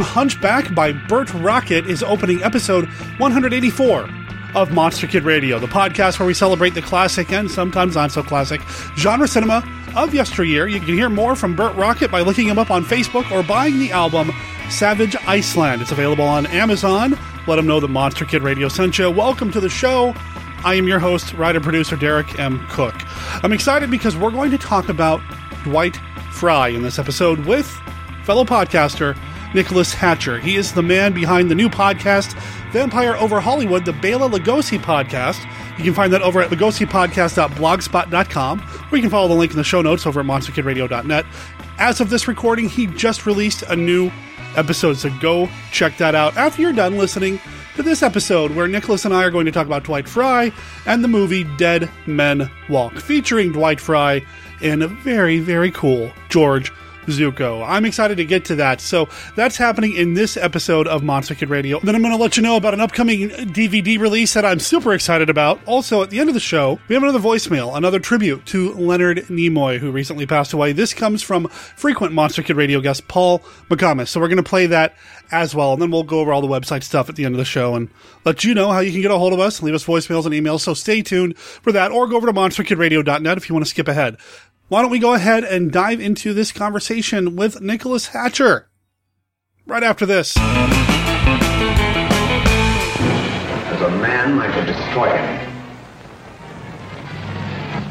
Hunchback by Burt Rocket is opening episode 184 of Monster Kid Radio, the podcast where we celebrate the classic and sometimes not so classic genre cinema of yesteryear. You can hear more from Burt Rocket by looking him up on Facebook or buying the album Savage Iceland. It's available on Amazon. Let him know that Monster Kid Radio sent you. Welcome to the show. I am your host, writer producer Derek M. Koch. I'm excited because we're going to talk about Dwight Frye in this episode with fellow podcaster Nicholas Hatcher. He is the man behind the new podcast, Vampire Over Hollywood, the Bela Lugosi podcast. You can find that over at lugosipodcast.blogspot.com, or you can follow the link in the show notes over at monsterkidradio.net. As of this recording, he just released a new episode, so go check that out after you're done listening to this episode where Nicholas and I are going to talk about Dwight Frye and the movie Dead Men Walk, featuring Dwight Frye and a very, very cool George Zucco. I'm excited to get to that. So that's happening in this episode of Monster Kid Radio. Then I'm going to let you know about an upcoming DVD release that I'm super excited about. Also, at the end of the show, we have another voicemail, another tribute to Leonard Nimoy, who recently passed away. This comes from frequent Monster Kid Radio guest Paul McComas. So we're going to play that as well. And then we'll go over all the website stuff at the end of the show and let you know how you can get a hold of us, leave us voicemails and emails. So stay tuned for that or go over to monsterkidradio.net if you want to skip ahead. Why don't we go ahead and dive into this conversation with Nicholas Hatcher right after this. As a man, I could destroy him.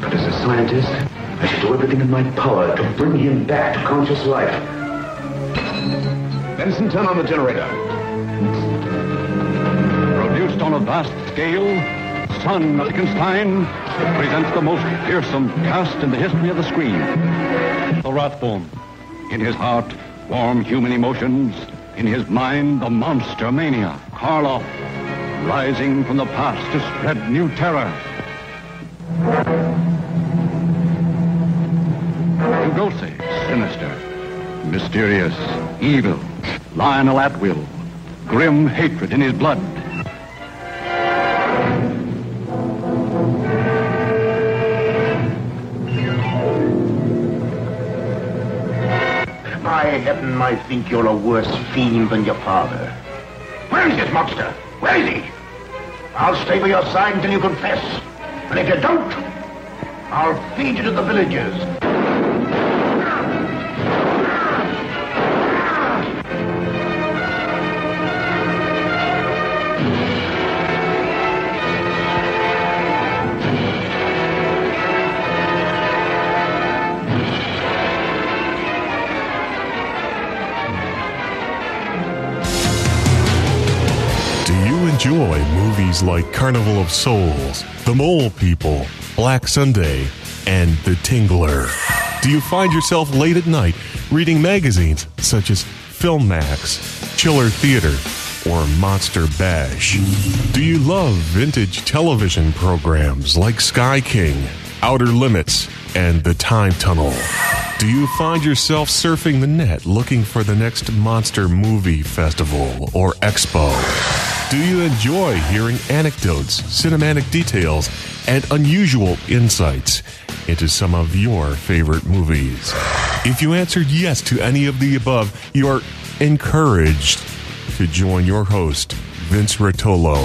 But as a scientist, I should do everything in my power to bring him back to conscious life. Benson, turn on the generator. Produced on a vast scale, Son of Frankenstein presents the most fearsome cast in the history of the screen. The Rathbone. In his heart, warm human emotions. In his mind, the monster mania. Karloff, rising from the past to spread new terror. Lugosi, sinister, mysterious, evil. Lionel Atwill, grim hatred in his blood. Heaven, I think you're a worse fiend than your father. Where is this monster? Where is he? I'll stay by your side until you confess. And if you don't, I'll feed you to the villagers. Movies like Carnival of Souls, The Mole People, Black Sunday, and The Tingler? Do you find yourself late at night reading magazines such as Filmfax, Chiller Theater, or Monster Bash? Do you love vintage television programs like Sky King, Outer Limits, and The Time Tunnel? Do you find yourself surfing the net looking for the next monster movie festival or expo? Do you enjoy hearing anecdotes, cinematic details, and unusual insights into some of your favorite movies? If you answered yes to any of the above, you are encouraged to join your host, Vince Rotolo,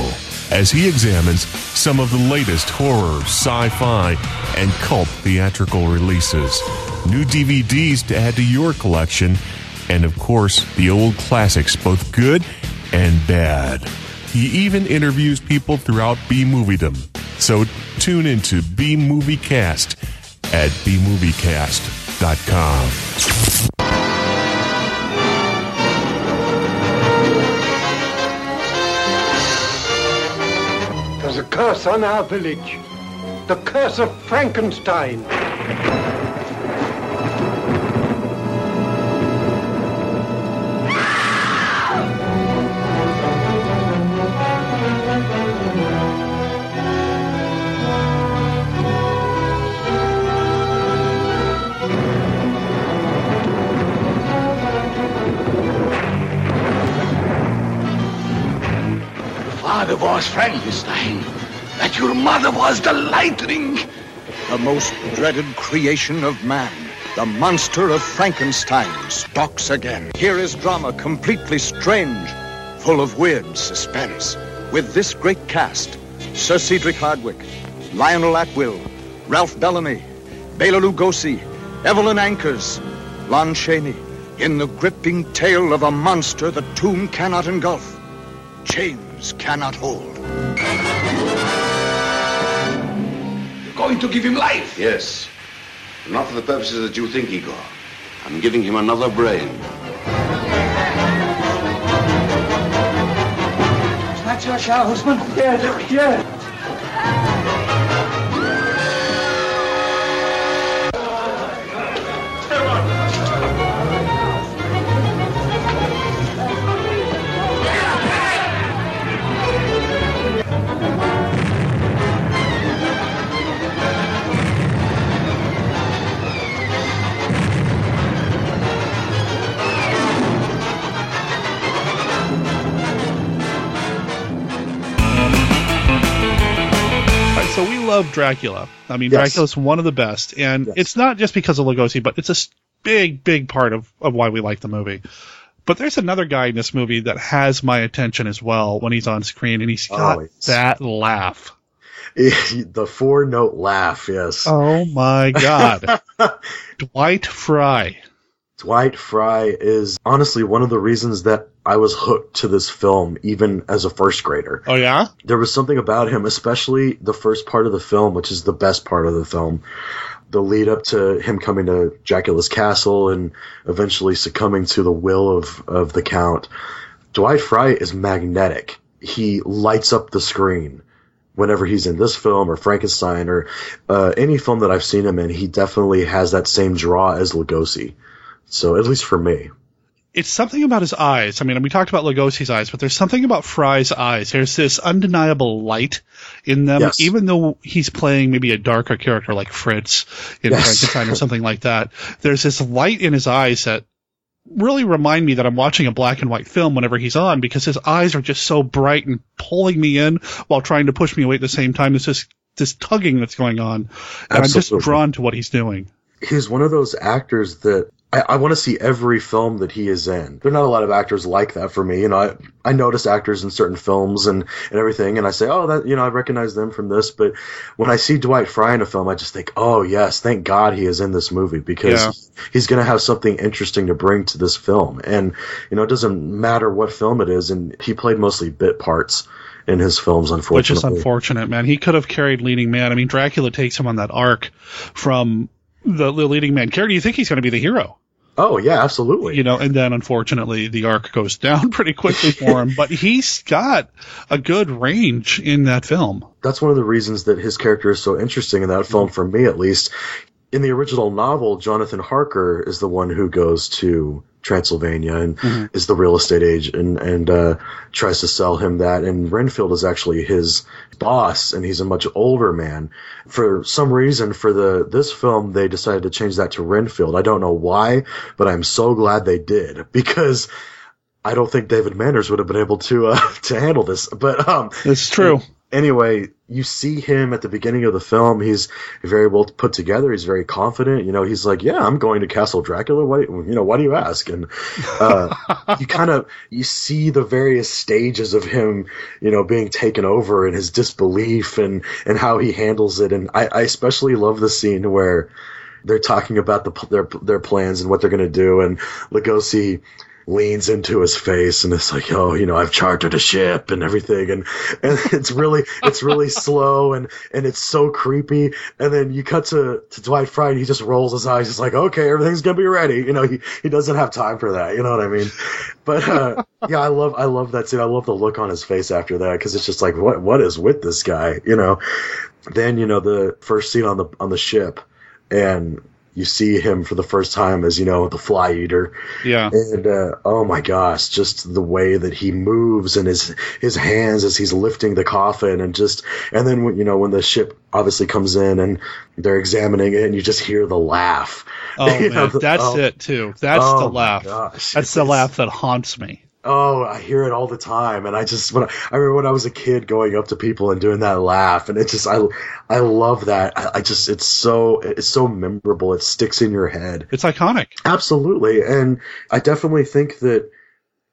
as he examines some of the latest horror, sci fi, and cult theatrical releases, new DVDs to add to your collection, and of course, the old classics, both good and bad. He even interviews people throughout B Moviedom. So tune into B Movie Cast at bmoviecast.com. There's a curse on our village. The curse of Frankenstein. Was Frankenstein, that your mother was the lightning, the most dreaded creation of man. The monster of Frankenstein stalks again. Here is drama completely strange, full of weird suspense. With this great cast Sir Cedric Hardwicke, Lionel Atwill, Ralph Bellamy, Bela Lugosi, Evelyn Ankers, Lon Chaney, in the gripping tale of a monster the tomb cannot engulf, cannot hold. You're going to give him life. Yes. Not for the purposes that you think, Igor. I'm giving him another brain. Is that your shower, husband? Yes, yes. So we love Dracula. I mean, Yes. Dracula's one of the best, and Yes. it's not just because of Lugosi, but it's a big, big part of, of why we like the movie. But there's another guy in this movie that has my attention as well when he's on screen, and he's oh, got Oh, yes. that laugh. the four note laugh, yes. Oh my god, Dwight Frye. Dwight Frye is honestly one of the reasons that I was hooked to this film, even as a first grader. Oh yeah, There was something about him, especially the first part of the film, which is the best part of the film. The lead up to him coming to Dracula's castle and eventually succumbing to the will of, of the Count. Dwight Frye is magnetic. He lights up the screen whenever he's in this film or Frankenstein or uh, any film that I've seen him in. He definitely has that same draw as Lugosi. So at least for me. it's something about his eyes. I mean, we talked about Lugosi's eyes, but there's something about Frye's eyes. There's this undeniable light in them, Yes. even though he's playing maybe a darker character like Fritz in Yes. Frankenstein or something like that. There's this light in his eyes that really remind me that I'm watching a black and white film whenever he's on because his eyes are just so bright and pulling me in while trying to push me away at the same time. There's this this tugging that's going on, and I'm just drawn to what he's doing. he's one of those actors that I, I want to see every film that he is in. There are not a lot of actors like that for me. You know, I, I notice actors in certain films and, and everything, and I say, oh, that you know, I recognize them from this. But when I see Dwight Frye in a film, I just think, oh yes, thank God he is in this movie because Yeah. he's going to have something interesting to bring to this film. And you know, it doesn't matter what film it is, and he played mostly bit parts in his films, unfortunately. which is unfortunate, man. He could have carried leading man. I mean, Dracula takes him on that arc from the, the leading man character. You think he's going to be the hero, Oh yeah, absolutely. you know, and then unfortunately the arc goes down pretty quickly for him. But he's got a good range in that film. that's one of the reasons that his character is so interesting in that film, for me at least. In the original novel, Jonathan Harker is the one who goes to Transylvania and is the real estate agent and, and uh, tries to sell him that. And Renfield is actually his boss, and he's a much older man. For some reason, for the this film, they decided to change that to Renfield. I don't know why, but I'm so glad they did because. I don't think David Manners would have been able to uh, to handle this, but um, It's true. Anyway, you see him at the beginning of the film. He's very well put together. He's very confident. You know, he's like, "Yeah, I'm going to Castle Dracula. Why, you know, why do you ask?" And uh, you kind of you see the various stages of him, you know, being taken over and his disbelief and and how he handles it. And I, I especially love the scene where they're talking about the their their plans and what they're going to do, and Lugosi leans into his face and it's like, oh, you know, I've chartered a ship and everything, and and it's really it's really slow and and it's so creepy. And then you cut to to Dwight Fry and he just rolls his eyes, he's like, okay, everything's gonna be ready. You know, he he doesn't have time for that. You know what I mean? But uh, yeah, I love I love that scene. I love the look on his face after that because it's just like, what what is with this guy? You know. Then you know the first scene on the on the ship, and you see him for the first time as you know the fly eater Yeah. and uh, oh my gosh just the way that he moves and his his hands as he's lifting the coffin and just and then when you know when the ship obviously comes in and they're examining it and you just hear the laugh Oh You know, man, the- that's oh, it too. That's oh the laugh. gosh. That's the laugh that haunts me. Oh, I hear it all the time, and I just when I, I remember when I was a kid going up to people and doing that laugh, and it just I I love that. I, I just it's so it's so memorable. It sticks in your head. It's iconic. Absolutely, and I definitely think that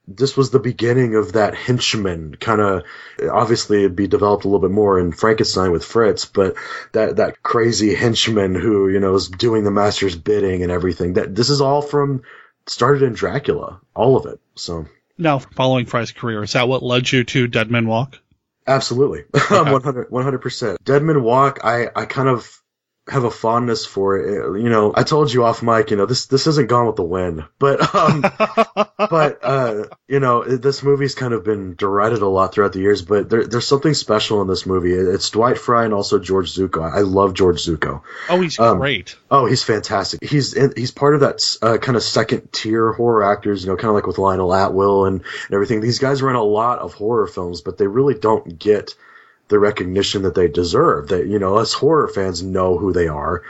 this was the beginning of that henchman kind of obviously it'd be developed a little bit more in Frankenstein with Fritz, but that that crazy henchman who you know is doing the master's bidding and everything. That this is all from started in Dracula, all of it. So Now, following Frye's career, is that what led you to Dead Men Walk? Absolutely. 100 percent. Dead Men Walk. I I kind of have a fondness for it. You know, I told you off mic. You know, this this isn't Gone with the Wind, but um, but uh, you know, this movie's kind of been derided a lot throughout the years. But there, there's something special in this movie. It's Dwight Frye and also George Zucco. I love George Zucco. Oh, he's Um, great. Oh, he's fantastic. He's he's part of that uh, kind of second tier horror actors, you know, kind of like with Lionel Atwill and, and everything. These guys run a lot of horror films, but they really don't get the recognition that they deserve. That you know, us horror fans know who they are,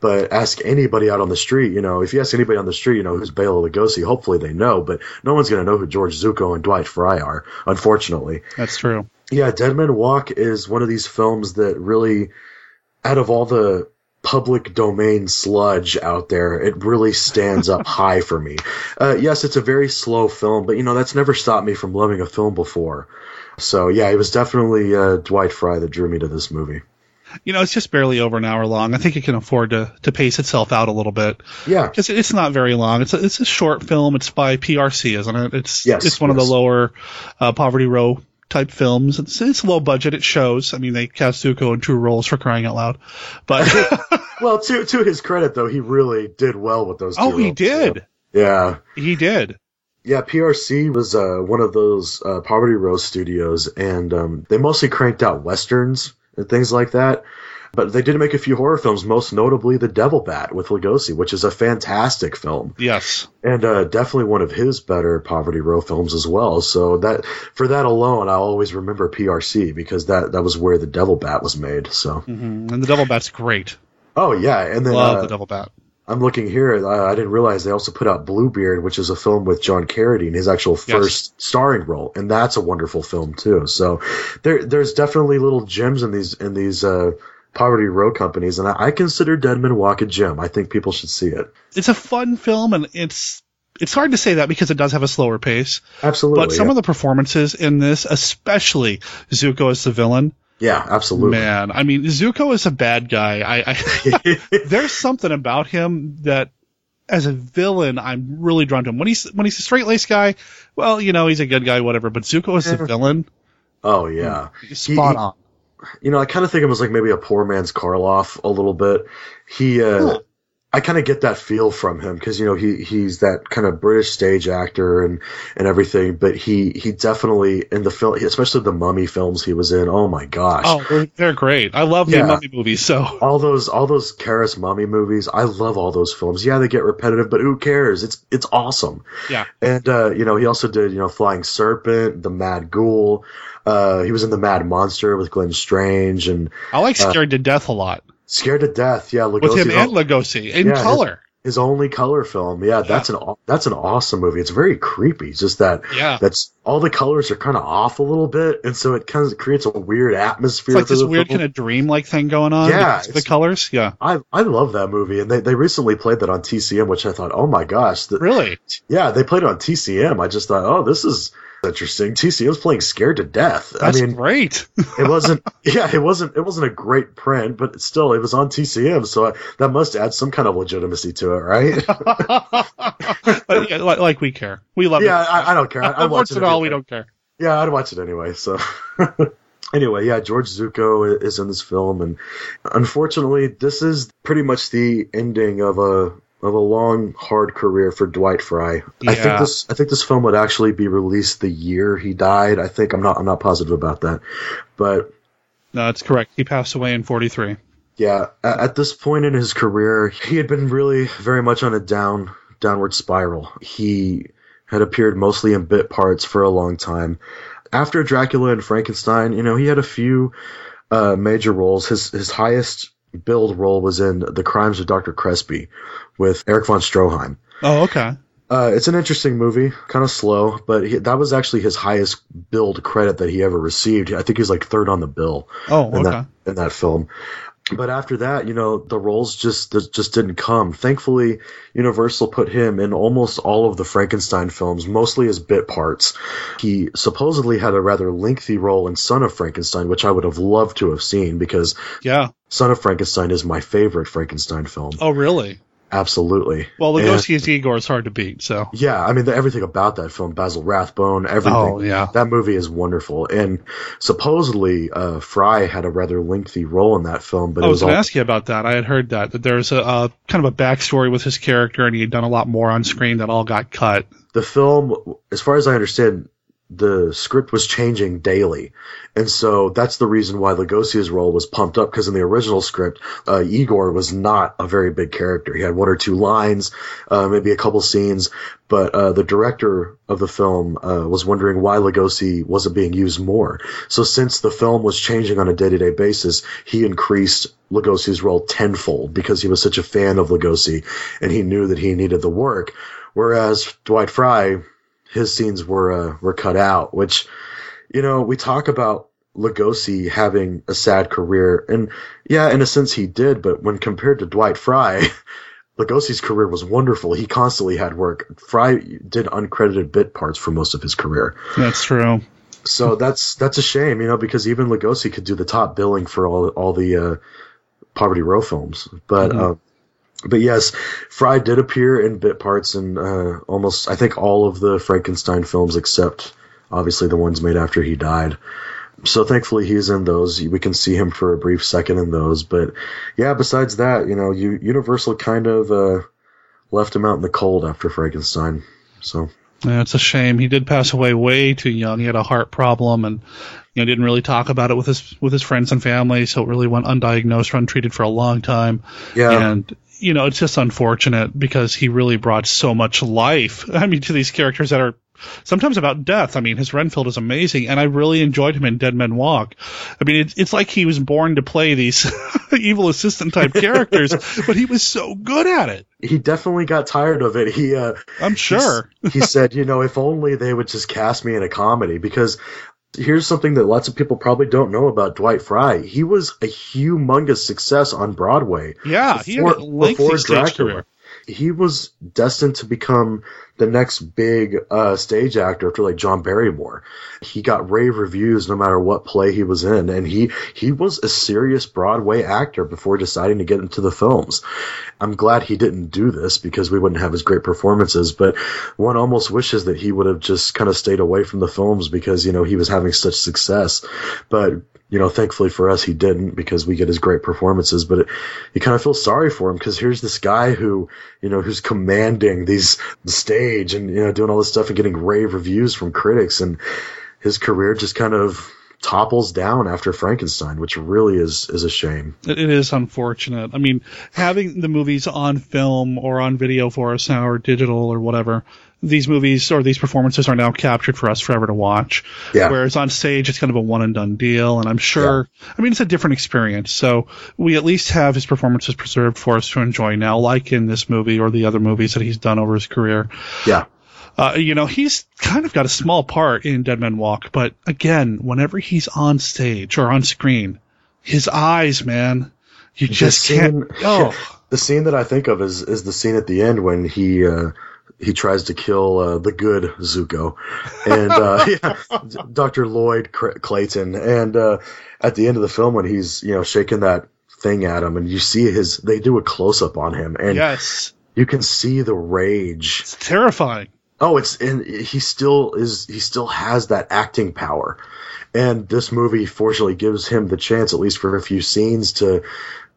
but ask anybody out on the street, you know, if you ask anybody on the street, you know, who's Bela Lugosi, hopefully they know, but no one's going to know who George Zucco and Dwight Frye are, unfortunately. That's true. Yeah, Dead Men Walk is one of these films that really, out of all the public domain sludge out there, it really stands up high for me. Uh, yes, it's a very slow film, but you know, that's never stopped me from loving a film before. So yeah, it was definitely uh, Dwight Frye that drew me to this movie. You know, it's just barely over an hour long. I think it can afford to, to pace itself out a little bit. Yeah. Because it's not very long. It's a, it's a short film. It's by PRC, isn't it? It's Yes, it's one of the lower uh, Poverty Row type films. It's, it's low budget. It shows. I mean, they cast Zucco in two roles for crying out loud. But Well, to to his credit though, he really did well with those. oh, two he roles, did. so, yeah. He did. Yeah, PRC was uh, one of those uh, Poverty Row studios, and um, they mostly cranked out westerns and things like that. But they did make a few horror films, most notably The Devil Bat with Lugosi, which is a fantastic film, Yes. and uh, definitely one of his better Poverty Row films as well. So that for that alone, I always remember PRC because that that was where The Devil Bat was made. So, hmm And the Devil Bat's great. oh yeah, and then Love uh, the Devil Bat. I'm looking here. I, I didn't realize they also put out Bluebeard, which is a film with John Carradine, his actual first starring role, and that's a wonderful film too. So there, there's definitely little gems in these in these uh, Poverty Row companies, and I, I consider Dead Men Walk a gem. I think people should see it. It's a fun film, and it's it's hard to say that because it does have a slower pace. Absolutely, But some yeah. of the performances in this, especially Zucco as the villain, yeah, absolutely. man. I mean, Zucco is a bad guy. I, I there's something about him that, as a villain, I'm really drawn to him. When he's when he's a straight laced guy, well, you know, he's a good guy, whatever. But Zucco as a villain, Oh yeah, hmm. He- spot he- on. You know, I kind of think him as like maybe a poor man's Karloff a little bit. He, uh, I kind of get that feel from him because you know he he's that kind of British stage actor and and everything, but he he definitely in the film, especially the Mummy films he was in. Oh my gosh! Oh, they're, great. I love Yeah. the mummy movies. So all those all those Kharis Mummy movies, I love all those films. Yeah, they get repetitive, but who cares? It's it's awesome. yeah, And uh, you know, he also did you know Flying Serpent, The Mad Ghoul. Uh, he was in The Mad Monster with Glenn Strange and I like Uh, Scared to Death a lot Scared to Death. Yeah, with Lugosi's him and Lugosi in Yeah, color. his only color film. Yeah, that's an that's an awesome movie. It's very creepy. It's just that Yeah. that's all the colors are kind of off a little bit, and so it kind of creates a weird atmosphere. It's like this the weird kind of dream like thing going on. Yeah, the colors. Yeah, I I love that movie, and they, they recently played that on TCM, which I thought, oh my gosh, the, really. yeah, they played it on TCM. I just thought, oh, this is interesting. TCM's playing Scared to Death. That's I mean, great. it wasn't yeah, it wasn't it wasn't a great print, but still it was on TCM, so I, that must add some kind of legitimacy to it, right? but yeah, like, like we care. We love yeah, it. I, I don't care. I, I watch Once it. all, anyway. we don't care. Yeah, I'd watch it anyway. So anyway, yeah, George Zucco is in this film, and unfortunately, this is pretty much the ending of a of a long, hard career for Dwight Frye. I think this I think this film would actually be released the year he died. I think I'm not I'm not positive about that, but No, that's correct. He passed away in 43. yeah, a- at this point in his career, he had been really very much on a down downward spiral. He had appeared mostly in bit parts for a long time. After Dracula and Frankenstein, you know, he had a few uh, major roles. His his highest billed role was in The Crimes of Dr. Crespi with Erich von Stroheim. Oh, okay. Uh, it's an interesting movie, kind of slow, but he, that was actually his highest billed credit that he ever received. I think he's like third on the bill. Oh, in okay. that in that film. But after that, you know, the roles just just didn't come. Thankfully, Universal put him in almost all of the Frankenstein films, mostly as bit parts. He supposedly had a rather lengthy role in Son of Frankenstein, which I would have loved to have seen because Yeah. Son of Frankenstein is my favorite Frankenstein film. Oh, really? Absolutely. Well, And- Lugosi as Igor is hard to beat. So yeah, I mean the, everything about that film, Basil Rathbone, everything. Oh, yeah. that movie is wonderful. And supposedly, uh, Frye had a rather lengthy role in that film, but I it was was going to ask you about that. I had heard that that there's a, a kind of a backstory with his character, and he had done a lot more on screen that all got cut. the film, as far as I understand, the script was changing daily, and so that's the reason why Lugosi's role was pumped up. Because in the original script, uh, Igor was not a very big character. He had one or two lines, uh, maybe a couple scenes, but uh, the director of the film uh, was wondering why Lugosi wasn't being used more. So since the film was changing on a day-to-day basis, he increased Lugosi's role tenfold because he was such a fan of Lugosi, and he knew that he needed the work. Whereas Dwight Frye, his scenes were uh, were cut out, which you know we talk about Lugosi having a sad career, and yeah, in a sense he did, but when compared to Dwight Frye. Lugosi's career was wonderful. He constantly had work. Frye did uncredited bit parts for most of his career. That's true. So that's that's a shame, you know, because even Lugosi could do the top billing for all all the uh, Poverty Row films. But Mhm. uh, but yes, Frye did appear in bit parts in uh, almost I think all of the Frankenstein films except obviously the ones made after he died. So thankfully he's in those. We can see him for a brief second in those. But yeah, besides that, you know, Universal kind of uh, left him out in the cold after Frankenstein. So Yeah, it's a shame. He did pass away way too young. He had a heart problem, and you know didn't really talk about it with his with his friends and family. So it really went undiagnosed or untreated for a long time. Yeah. and you know it's just unfortunate because he really brought so much life. I mean, to these characters that are sometimes about death. I mean, his Renfield is amazing, and I really enjoyed him in Dead Men Walk. I mean, it's it's like he was born to play these evil assistant type characters, but he was so good at it. he definitely got tired of it. He, uh, I'm sure. he said, you know, if only they would just cast me in a comedy because here's something that lots of people probably don't know about Dwight Frye. He was a humongous success on Broadway. Yeah, he had a lengthy stage career. He was destined to become the next big uh, stage actor after like John Barrymore. He got rave reviews no matter what play he was in, and he he was a serious Broadway actor before deciding to get into the films. I'm glad he didn't do this because we wouldn't have as great performances, but one almost wishes that he would have just kind of stayed away from the films because, you know, he was having such success. But, you know, thankfully for us, he didn't because we get his great performances, but it, you kind of feel sorry for him because here's this guy who, you know, who's commanding these, the stage and, you know, doing all this stuff and getting rave reviews from critics and his career just kind of topples down after Frankenstein, which really is, is a shame. It, is unfortunate. I mean, having the movies on film or on video for us now, or digital or whatever, these movies or these performances are now captured for us forever to watch. Yeah. Whereas on stage, it's kind of a one and done deal. And I'm sure, yeah. I mean, it's a different experience. So we at least have his performances preserved for us to enjoy now, like in this movie or the other movies that he's done over his career. Yeah. Uh, you know, he's kind of got a small part in Dead Men Walk, but again, whenever he's on stage or on screen, his eyes, man, you just can't. scene- Oh, the scene that I think of is is the scene at the end when he uh, he tries to kill uh, the good Zucco, and uh, yeah, Dr. Lloyd Clayton, and uh, at the end of the film when he's you know shaking that thing at him, and you see his they do a close up on him, and yes, you can see the rage. it's terrifying. Oh, it's and he still is. He still has that acting power, and this movie fortunately gives him the chance, at least for a few scenes, to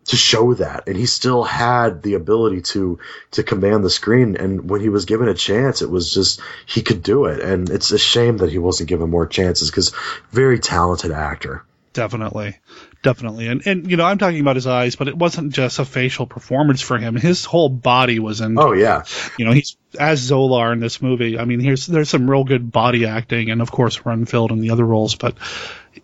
to show that. And he still had the ability to to command the screen. And when he was given a chance, it was just he could do it. And it's a shame that he wasn't given more chances because very talented actor. Definitely, definitely, and and you know, I'm talking about his eyes, but it wasn't just a facial performance for him. His whole body was in. Oh yeah, you know, he's as Zolar in this movie. I mean, here's there's some real good body acting, and of course Renfield and the other roles. But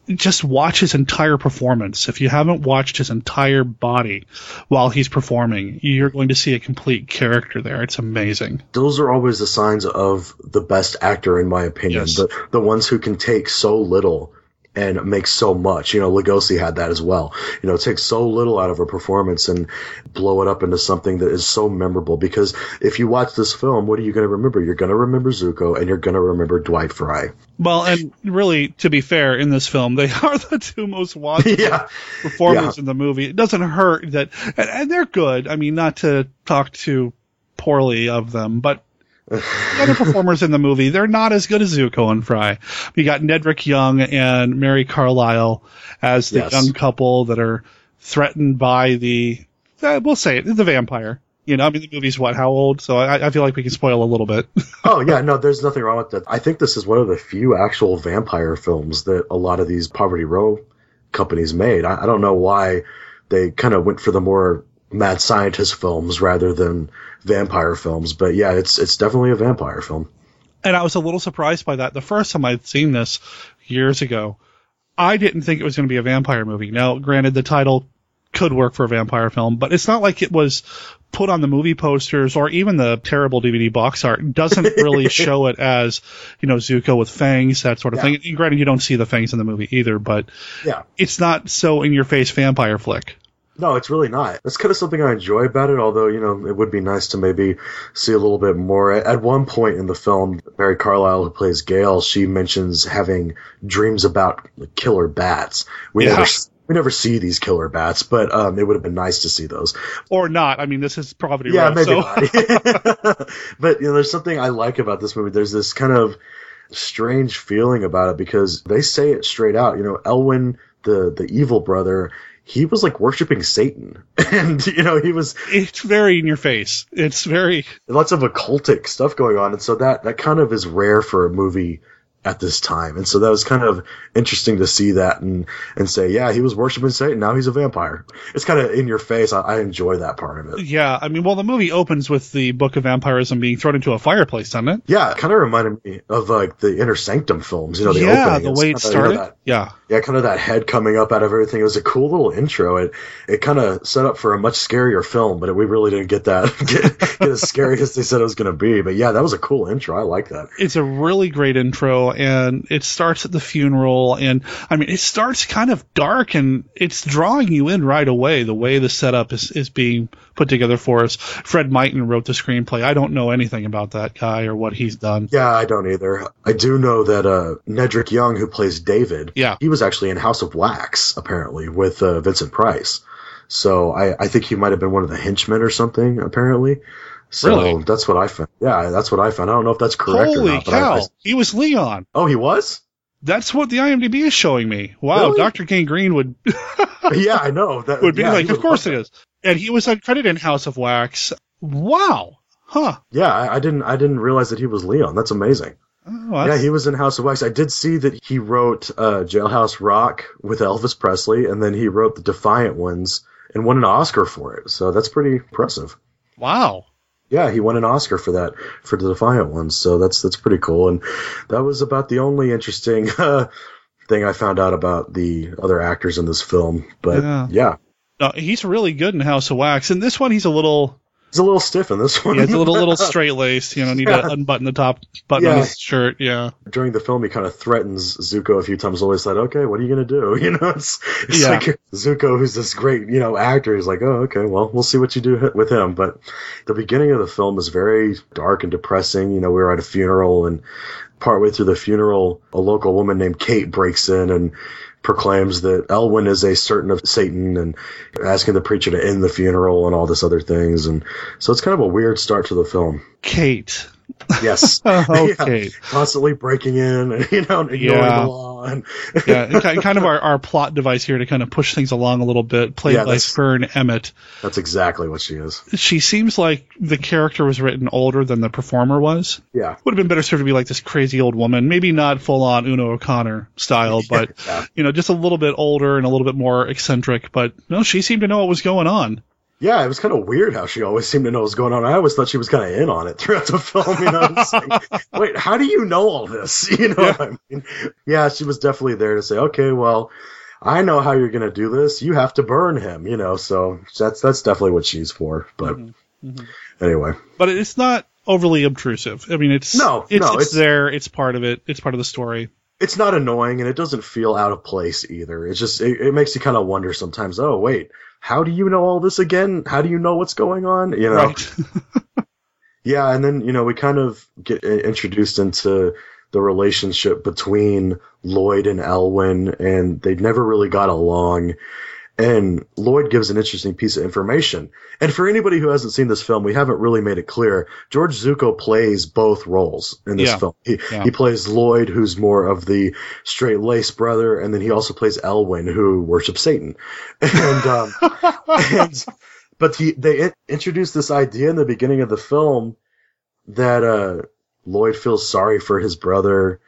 just watch his entire performance. If you haven't watched his entire body while he's performing, you're going to see a complete character there. It's amazing. Those are always the signs of the best actor, in my opinion. Yes. The the ones who can take so little and make so much. You know, Lugosi had that as well. You know, take so little out of a performance and blow it up into something that is so memorable. Because if you watch this film, what are you going to remember? You're going to remember Zucco and you're going to remember Dwight Frye. Well, and really, to be fair, in this film, they are the two most watchable Yeah. performers in the movie. It doesn't hurt that, and, and they're good. I mean, not to talk too poorly of them, but the other performers in the movie, they're not as good as Zucco and Frye. We got Nedrick Young and Mary Carlisle as the Yes. young couple that are threatened by the, uh, we'll say it, the vampire. You know, I mean, the movie's what, how old? So I, I feel like we can spoil a little bit. oh yeah, no, there's nothing wrong with that. I think this is one of the few actual vampire films that a lot of these Poverty Row companies made. I, I don't know why they kind of went for the more mad scientist films rather than vampire films, but yeah, it's it's definitely a vampire film. and I was a little surprised by that. The first time I'd seen this years ago, I didn't think it was going to be a vampire movie. Now, granted, the title could work for a vampire film, but it's not like it was put on the movie posters or even the terrible DVD box art doesn't really show it as, you know, Zucco with fangs, that sort of Yeah. thing. And granted, you don't see the fangs in the movie either, but Yeah. it's not so in your face vampire flick. No, it's really not. That's kind of something I enjoy about it, although, you know, it would be nice to maybe see a little bit more. At, one point in the film, Mary Carlisle, who plays Gail, she mentions having dreams about killer bats. We Yeah. never we never see these killer bats, but um, it would have been nice to see those. Or not. I mean, this is Poverty Yeah, Row, maybe so not. but you know, there's something I like about this movie. There's this kind of strange feeling about it because they say it straight out. You know, Elwin, the the evil brother, he was like worshiping Satan, and you know, he was it's very in your face. It's very lots of occultic stuff going on, and so that that kind of is rare for a movie at this time, and so that was kind of interesting to see that and and say, yeah, he was worshiping Satan, now he's a vampire. It's kind of in your face. I, I enjoy that part of it. Yeah, I mean, well, the movie opens with the Book of Vampirism being thrown into a fireplace, doesn't it? Yeah, it kind of reminded me of like the Inner Sanctum films. You know, the opening. yeah, the way it kinda, you know, started. yeah, yeah, kind of that head coming up out of everything. It was a cool little intro. It it kind of set up for a much scarier film, but we really didn't get that get, get as scary as they said it was going to be. But yeah, that was a cool intro. I like that. it's a really great intro, and it starts at the funeral, and I mean, it starts kind of dark, and it's drawing you in right away. The way the setup is is being put together for us. Fred Myton wrote the screenplay. I don't know anything about that guy or what he's done. Yeah, I don't either. I do know that uh, Nedrick Young, who plays David, Yeah. he was actually in House of Wax apparently with uh, Vincent Price. So I, I think he might have been one of the henchmen or something apparently. So Really? that's what I found. Yeah, that's what I found. I don't know if that's correct or Holy not. but I- cow! I- he was Leon. oh, he was. That's what the IMDb is showing me. Wow, Really? Dr. Gangrene would yeah, I know. That would be yeah, like, of course it is. And he was uncredited in House of Wax. Wow. Huh. Yeah, I, I didn't. I didn't realize that he was Leon. That's amazing. Oh, Yeah, he was in House of Wax. I did see that he wrote uh, Jailhouse Rock with Elvis Presley, and then he wrote the Defiant Ones and won an Oscar for it. So that's pretty impressive. wow. Yeah, he won an Oscar for that for the Defiant Ones. So that's that's pretty cool. And that was about the only interesting uh, thing I found out about the other actors in this film. But Yeah. yeah, No, he's really good in House of Wax. And this one, he's a little, he's a little stiff in this one. yeah, he's a little, little straight laced. You know, need to unbutton the top button on his shirt. Yeah. during the film, he kind of threatens Zucco a few times. Always said, okay, what are you gonna do? You know, it's, it's Yeah. like Zucco, who's this great, you know, actor. He's like, oh, okay, well, we'll see what you do with him. But the beginning of the film is very dark and depressing. You know, we were at a funeral, and partway through the funeral, a local woman named Kate breaks in and proclaims that Elwin is a certain of Satan and asking the preacher to end the funeral and all this other things. And so it's kind of a weird start to the film. Kate. Yes. Oh, Yeah. Constantly breaking in and, you know, ignoring Yeah. the law. And Yeah. and kind of our, our plot device here to kind of push things along a little bit, played Yeah, by Fern Emmett. That's exactly what she is. She seems like the character was written older than the performer was. Yeah. Would have been better served to be like this crazy old woman, maybe not full on Una O'Connor style, but Yeah. you know, just a little bit older and a little bit more eccentric. But no, she seemed to know what was going on. Yeah, it was kind of weird how she always seemed to know what was going on. I always thought she was kind of in on it throughout the film. You know, like, wait, how do you know all this? You know yeah. what I mean? Yeah, she was definitely there to say, okay, well, I know how you're going to do this. You have to burn him. You know, so that's that's definitely what she's for. But mm-hmm. Mm-hmm. anyway, but it's not overly obtrusive. I mean, it's no, it's, no, it's, it's there. It's part of it. It's part of the story it's not annoying and it doesn't feel out of place either. It's just it, it makes you kind of wonder sometimes. Oh wait, how do you know all this again? How do you know what's going on? You know. Right. yeah, and then you know we kind of get uh, introduced into the relationship between Lloyd and Elwin, and they never really got along. And Lloyd gives an interesting piece of information. And for anybody who hasn't seen this film, we haven't really made it clear. George Zucco plays both roles in this yeah. film. He, yeah. he plays Lloyd, who's more of the straight lace brother, and then he also plays Elwin, who worships Satan. And, um, and but he, they introduced this idea in the beginning of the film that, uh, Lloyd feels sorry for his brother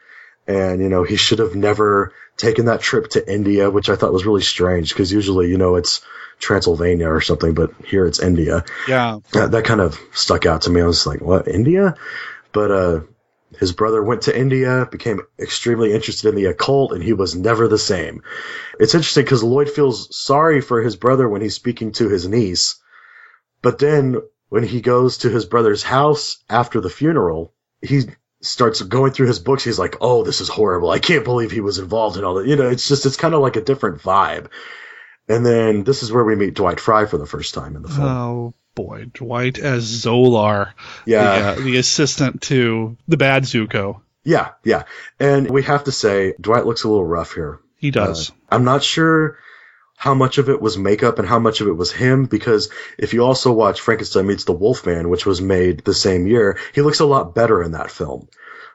and you know he should have never taken that trip to India, which I thought was really strange because usually you know it's Transylvania or something, but here it's India. Yeah, that, that kind of stuck out to me. I was like, what India? But uh, his brother went to India, became extremely interested in the occult, and he was never the same. It's interesting because Lloyd feels sorry for his brother when he's speaking to his niece, but then when he goes to his brother's house after the funeral, he starts going through his books, he's like, "Oh, this is horrible. I can't believe he was involved in all that." You know, it's just it's kind of like a different vibe. And then this is where we meet Dwight Frye for the first time in the film. Oh boy, Dwight as Zolar, yeah, the, uh, the assistant to the bad Zucco. Yeah, yeah, and we have to say Dwight looks a little rough here. He does. Uh, I'm not sure how much of it was makeup and how much of it was him because if you also watch Frankenstein meets the Wolfman, which was made the same year, he looks a lot better in that film.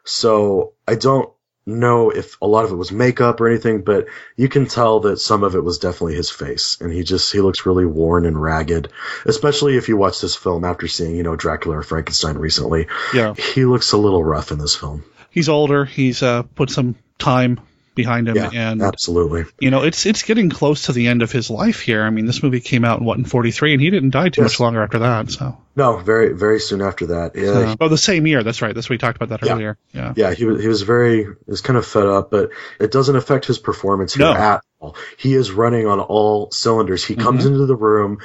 So I don't know if a lot of it was makeup or anything, but you can tell that some of it was definitely his face. And he just, he looks really worn and ragged, especially if you watch this film after seeing, you know, Dracula or Frankenstein recently. Yeah. He looks a little rough in this film. He's older. He's, uh, put some time behind him. Yeah, and absolutely. You know, it's it's getting close to the end of his life here. I mean, this movie came out in what in forty three, and he didn't die too yes. much longer after that. So no, very very soon after that. Yeah. oh, the same year. That's right. That's what we talked about that yeah. earlier. Yeah. Yeah. He was he was very he was kind of fed up, but it doesn't affect his performance here no. at all. He is running on all cylinders. He comes mm-hmm. into the room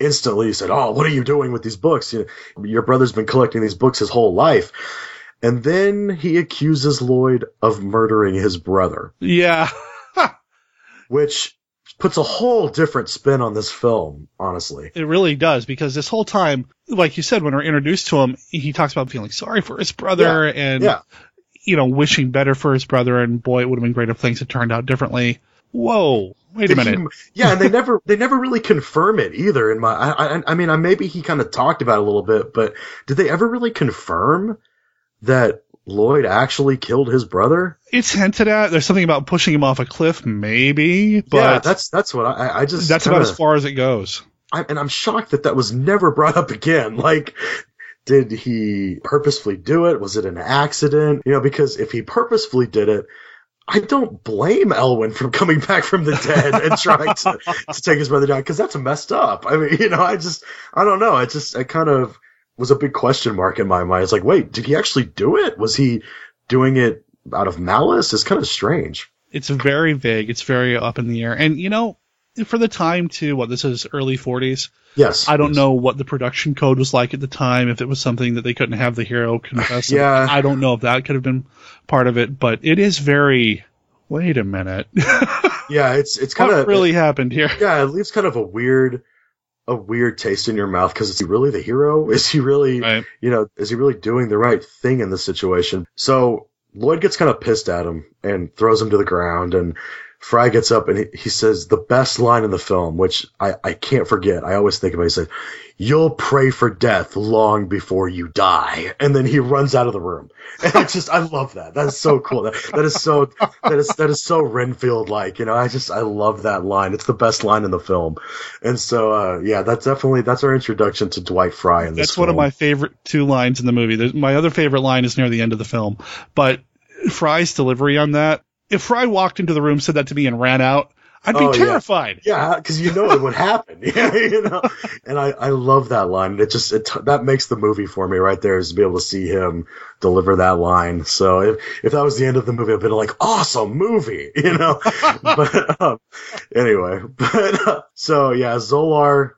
instantly. He said, "Oh, what are you doing with these books? You know, your brother's been collecting these books his whole life." And then he accuses Lloyd of murdering his brother. Yeah. which puts a whole different spin on this film, honestly. It really does, because this whole time, like you said, when we're introduced to him, he talks about feeling sorry for his brother yeah. and, yeah. you know, wishing better for his brother, and boy, it would have been great if things had turned out differently. Whoa, wait a minute. He, yeah, and they never they never really confirm it either. In my, I, I, I mean, I, maybe he kind of talked about it a little bit, but did they ever really confirm that Lloyd actually killed his brother? It's hinted at. There's something about pushing him off a cliff, maybe. But yeah, that's that's what I, I just. That's kinda, about as far as it goes. I, and I'm shocked that that was never brought up again. Like, did he purposefully do it? Was it an accident? You know, because if he purposefully did it, I don't blame Elwyn from coming back from the dead and trying to, to take his brother down because that's messed up. I mean, you know, I just, I don't know. I just, I kind of was a big question mark in my mind. It's like, wait, did he actually do it? Was he doing it out of malice? It's kind of strange. It's very vague. It's very up in the air. And you know, for the time too, what this is early 40s. Yes. I don't yes. know what the production code was like at the time. If it was something that they couldn't have the hero confess. yeah. I don't know if that could have been part of it, but it is very. Wait a minute. yeah, it's it's kind of really it, happened here. Yeah, it leaves kind of a weird a weird taste in your mouth because is he really the hero? Is he really, right. you know, is he really doing the right thing in this situation? So Lloyd gets kind of pissed at him and throws him to the ground and Frye gets up and he, he says the best line in the film, which I, I can't forget. I always think about. It. He said, "You'll pray for death long before you die," and then he runs out of the room. And I just I love that. That is so cool. That, that is so that is that is so Renfield like. You know, I just I love that line. It's the best line in the film. And so uh, yeah, that's definitely that's our introduction to Dwight Frye in this. That's film. one of my favorite two lines in the movie. There's, my other favorite line is near the end of the film, but Frye's delivery on that if Frye walked into the room, said that to me, and ran out, I'd be Oh, terrified. Yeah, because you know it would happen. Yeah, you know. And I, I love that line. It just it that makes the movie for me right there is to be able to see him deliver that line. So if if that was the end of the movie, I'd been like, awesome movie, you know. but um, anyway, but uh, so yeah, Zolar.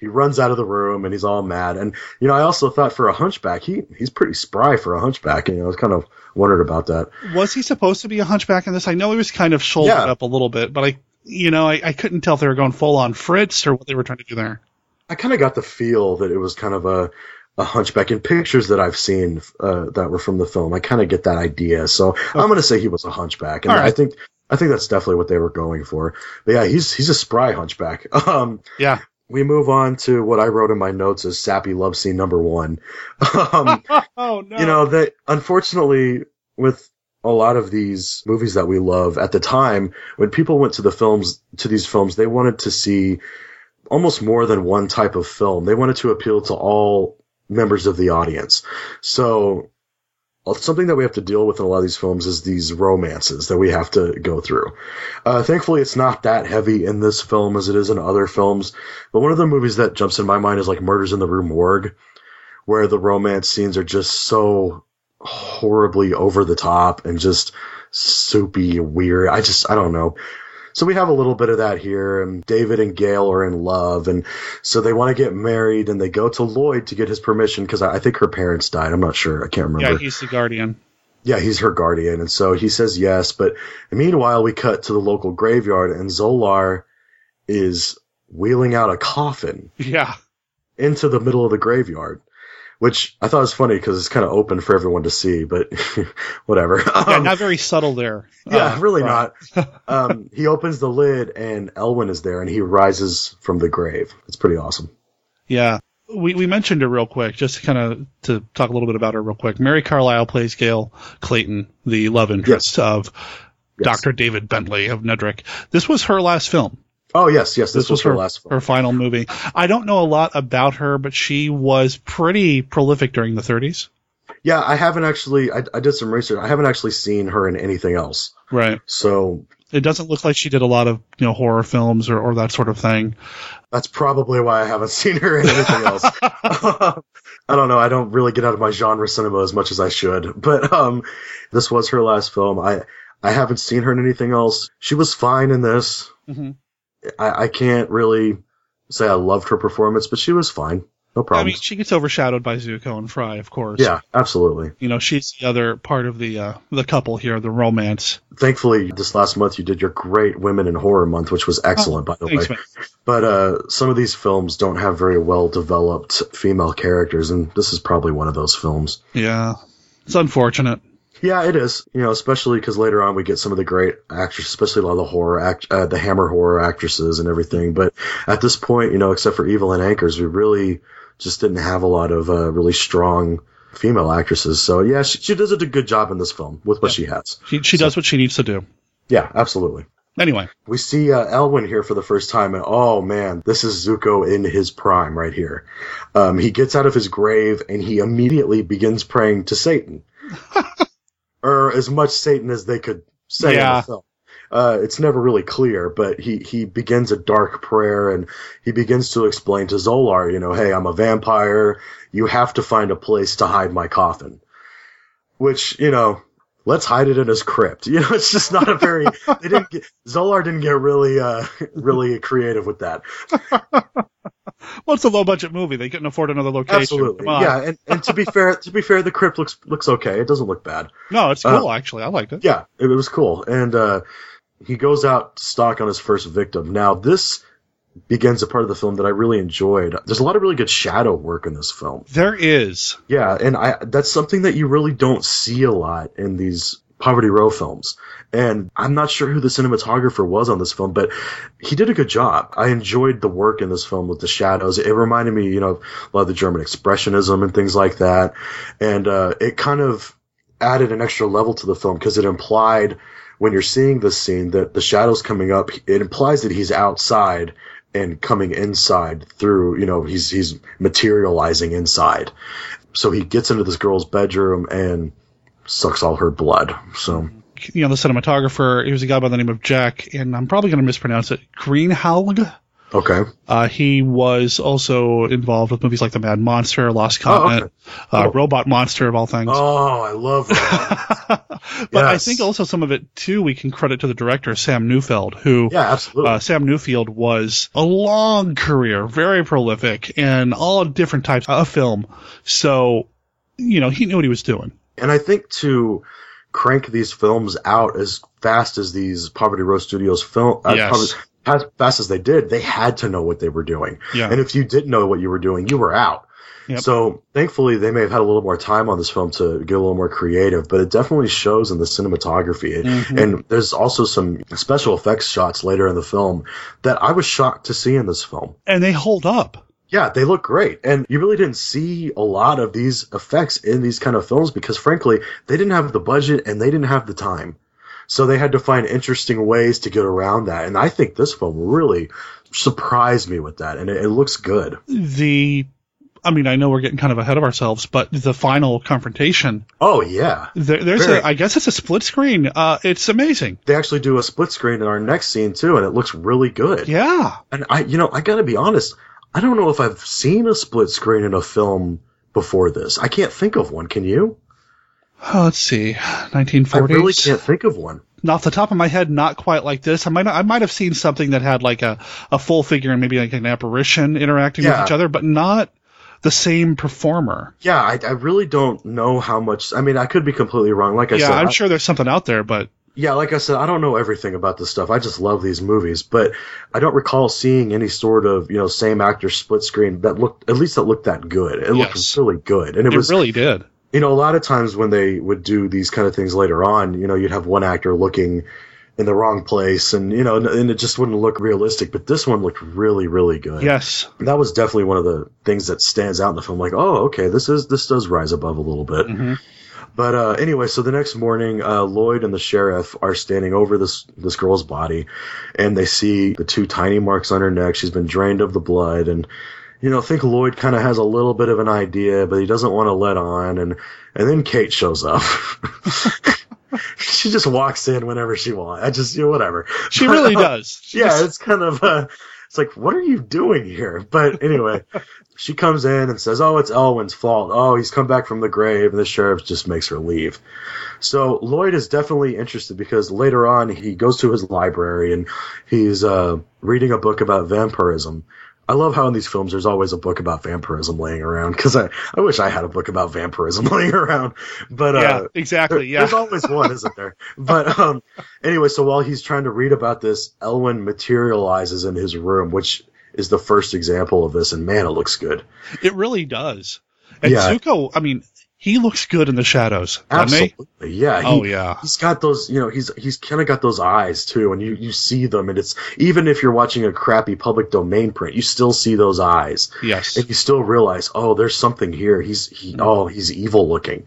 He runs out of the room and he's all mad. And you know, I also thought for a hunchback, he he's pretty spry for a hunchback. And you know, I was kind of wondered about that. Was he supposed to be a hunchback in this? I know he was kind of shouldered Yeah. up a little bit, but I, you know, I, I couldn't tell if they were going full on Fritz or what they were trying to do there. I kind of got the feel that it was kind of a, a hunchback in pictures that I've seen uh, that were from the film. I kind of get that idea, so I'm going to say he was a hunchback, and right. I think I think that's definitely what they were going for. But yeah, he's he's a spry hunchback. Um, Yeah. We move on to what I wrote in my notes as sappy love scene number one. Um, oh no. you know that unfortunately with a lot of these movies that we love at the time when people went to the films to these films they wanted to see almost more than one type of film they wanted to appeal to all members of the audience so something that we have to deal with in a lot of these films is these romances that we have to go through. Uh, thankfully, it's not that heavy in this film as it is in other films. But one of the movies that jumps in my mind is like Murders in the Rue Morgue, where the romance scenes are just so horribly over the top and just soupy, weird. I just, I don't know. So we have a little bit of that here, and David and Gail are in love, and so they want to get married, and they go to Lloyd to get his permission because I I think her parents died. I'm not sure. I can't remember. yeah, he's the guardian. Yeah, he's her guardian, and so he says yes. But meanwhile, we cut to the local graveyard, and Zolar is wheeling out a coffin Yeah. into the middle of the graveyard, which I thought was funny because it's kind of open for everyone to see. But whatever. Yeah, Um, not very subtle there. yeah, Uh, really right. not. um, he opens the lid, and Elwyn is there, and he rises from the grave. It's pretty awesome. Yeah. We, we mentioned her real quick, just kind of to talk a little bit about her real quick. Mary Carlisle plays Gail Clayton, the love interest of Dr. David Bentley of Nedrick. This was her last film. Oh yes, yes, this, was her, her last film. her final movie. I don't know a lot about her, but she was pretty prolific during the 30s. Yeah, I haven't actually. I, I did some research. I haven't actually seen her in anything else. Right. So It doesn't look like she did a lot of you know horror films or, or that sort of thing. That's probably why I haven't seen her in anything else. I don't know. I don't really get out of my genre cinema as much as I should. But um, this was her last film. I I haven't seen her in anything else. She was fine in this. Mhm. I, I can't really say I loved her performance, but she was fine. No problem. I mean, she gets overshadowed by Zucco and Frye, of course. yeah, absolutely. You know, she's the other part of the uh, the couple here, the romance. Thankfully, this last month you did your great Women in Horror Month, which was excellent, by the Oh, Thanks, way. man. But uh, some of these films don't have very well developed female characters, and this is probably one of those films. Yeah, it's unfortunate. Yeah, it is. You know, especially because later on we get some of the great actresses, especially a lot of the horror act, uh, the Hammer horror actresses and everything. But at this point, you know, except for Evelyn Ankers, we really just didn't have a lot of uh, really strong female actresses. So yeah, she, she does a good job in this film with what she has. She she does what she needs to do. Yeah, absolutely. Anyway, We see uh, Elwyn here for the first time, and oh man, this is Zucco in his prime right here. Um, he gets out of his grave and he immediately begins praying to Satan, or as much Satan as they could say in Yeah. the film. Uh, it's never really clear, but he, he begins a dark prayer and he begins to explain to Zolar, you know, hey, I'm a vampire. You have to find a place to hide my coffin. Which, you know, let's hide it in his crypt. You know, it's just not a very, they didn't get, Zolar didn't get really, uh, really creative with that. well, it's a low budget movie. They couldn't afford another location. Absolutely. Yeah. And, and to be fair, to be fair, the crypt looks, looks okay. It doesn't look bad. No, it's Uh, cool actually. I liked it. Yeah, it, was cool. And uh, he goes out to stalk on his first victim. Now, this begins a part of the film that I really enjoyed. There's a lot of really good shadow work in this film. There is. Yeah, and I that's something that you really don't see a lot in these Poverty Row films. And I'm not sure who the cinematographer was on this film, but he did a good job. I enjoyed the work in this film with the shadows. It reminded me, you know, of a lot of the German expressionism and things like that. And uh, it kind of added an extra level to the film because it implied when you're seeing this scene that the shadows coming up, it implies that he's outside and coming inside through, you know, he's he's materializing inside. So he gets into this girl's bedroom and sucks all her blood. So you know the cinematographer. He was a guy by the name of Jack, and I'm probably going to mispronounce it. Greenhalgh. Okay. Uh, he was also involved with movies like The Mad Monster, Lost Continent, Oh, uh, Robot Monster of all things. Oh, I love that. But I think also some of it too we can credit to the director Sam Newfield, who yeah, absolutely. uh, Sam Newfield was a long career, very prolific in all different types of film. So, you know, he knew what he was doing. And I think to crank these films out as fast as these Poverty Row Studios film, uh, Yes. As fast as they did, they had to know what they were doing. Yeah. And if you didn't know what you were doing, you were out. Yep. So thankfully, they may have had a little more time on this film to get a little more creative, but it definitely shows in the cinematography. Mhm. And there's also some special effects shots later in the film that I was shocked to see in this film. And they hold up. Yeah, they look great. And you really didn't see a lot of these effects in these kind of films because frankly, they didn't have the budget and they didn't have the time. So they had to find interesting ways to get around that. And I think this film really surprised me with that. And it, it looks good. The, I mean, I know we're getting kind of ahead of ourselves, but the final confrontation, Oh, yeah. there, there's Very. a, I guess it's a split screen. Uh, it's amazing. They actually do a split screen in our next scene too, and it looks really good. Yeah. And I, you know, I gotta be honest, I don't know if I've seen a split screen in a film before this. I can't think of one. Can you? Oh, let's see, 1940s. I really can't think of one. off the top of my head, not quite like this. I might I might have seen something that had like a, a full figure and maybe like an apparition interacting Yeah. with each other, but not the same performer. Yeah, I, I really don't know how much. I mean, I could be completely wrong. Like I yeah, said, I'm I- sure there's something out there, but yeah, like I said, I don't know everything about this stuff. I just love these movies, but I don't recall seeing any sort of you know same actor split screen that looked at least that looked that good. It looked really good, and it, it, was really did. You know a lot of times when they would do these kind of things later on, you know, you'd have one actor looking in the wrong place, and you know, and, it just wouldn't look realistic. But this one looked really, really good. Yes. that was definitely one of the things that stands out in the film. Like, oh, okay, this is this does rise above a little bit. Mhm. But uh, anyway, so the next morning, uh, Lloyd and the sheriff are standing over this this girl's body, and they see the two tiny marks on her neck. She's been drained of the blood, and you know, I think Lloyd kind of has a little bit of an idea, but he doesn't want to let on. And and then Kate shows up. she just walks in whenever she wants. I just you know, whatever. She really does. She yeah, just- it's kind of uh, it's like what are you doing here? But anyway, she comes in and says, "Oh, it's Elwyn's fault. Oh, he's come back from the grave," and the sheriff just makes her leave. So Lloyd is definitely interested because later on he goes to his library and he's uh, reading a book about vampirism. I love how in these films there's always a book about vampirism laying around because I, I wish I had a book about vampirism laying around. But uh, yeah, exactly. there- Yeah. There's always one, isn't there? But um, anyway, so while he's trying to read about this, Elwyn materializes in his room, which is the first example of this, and man, it looks good. It really does. And Yeah. Zucco, I mean, he looks good in the shadows, he? Absolutely, yeah. Oh, yeah. He's got those, you know, he's he's kind of got those eyes too, and you you see them, and it's even if you're watching a crappy public domain print, you still see those eyes. Yes. and you still realize, oh, there's something here. He's he, oh, he's evil looking.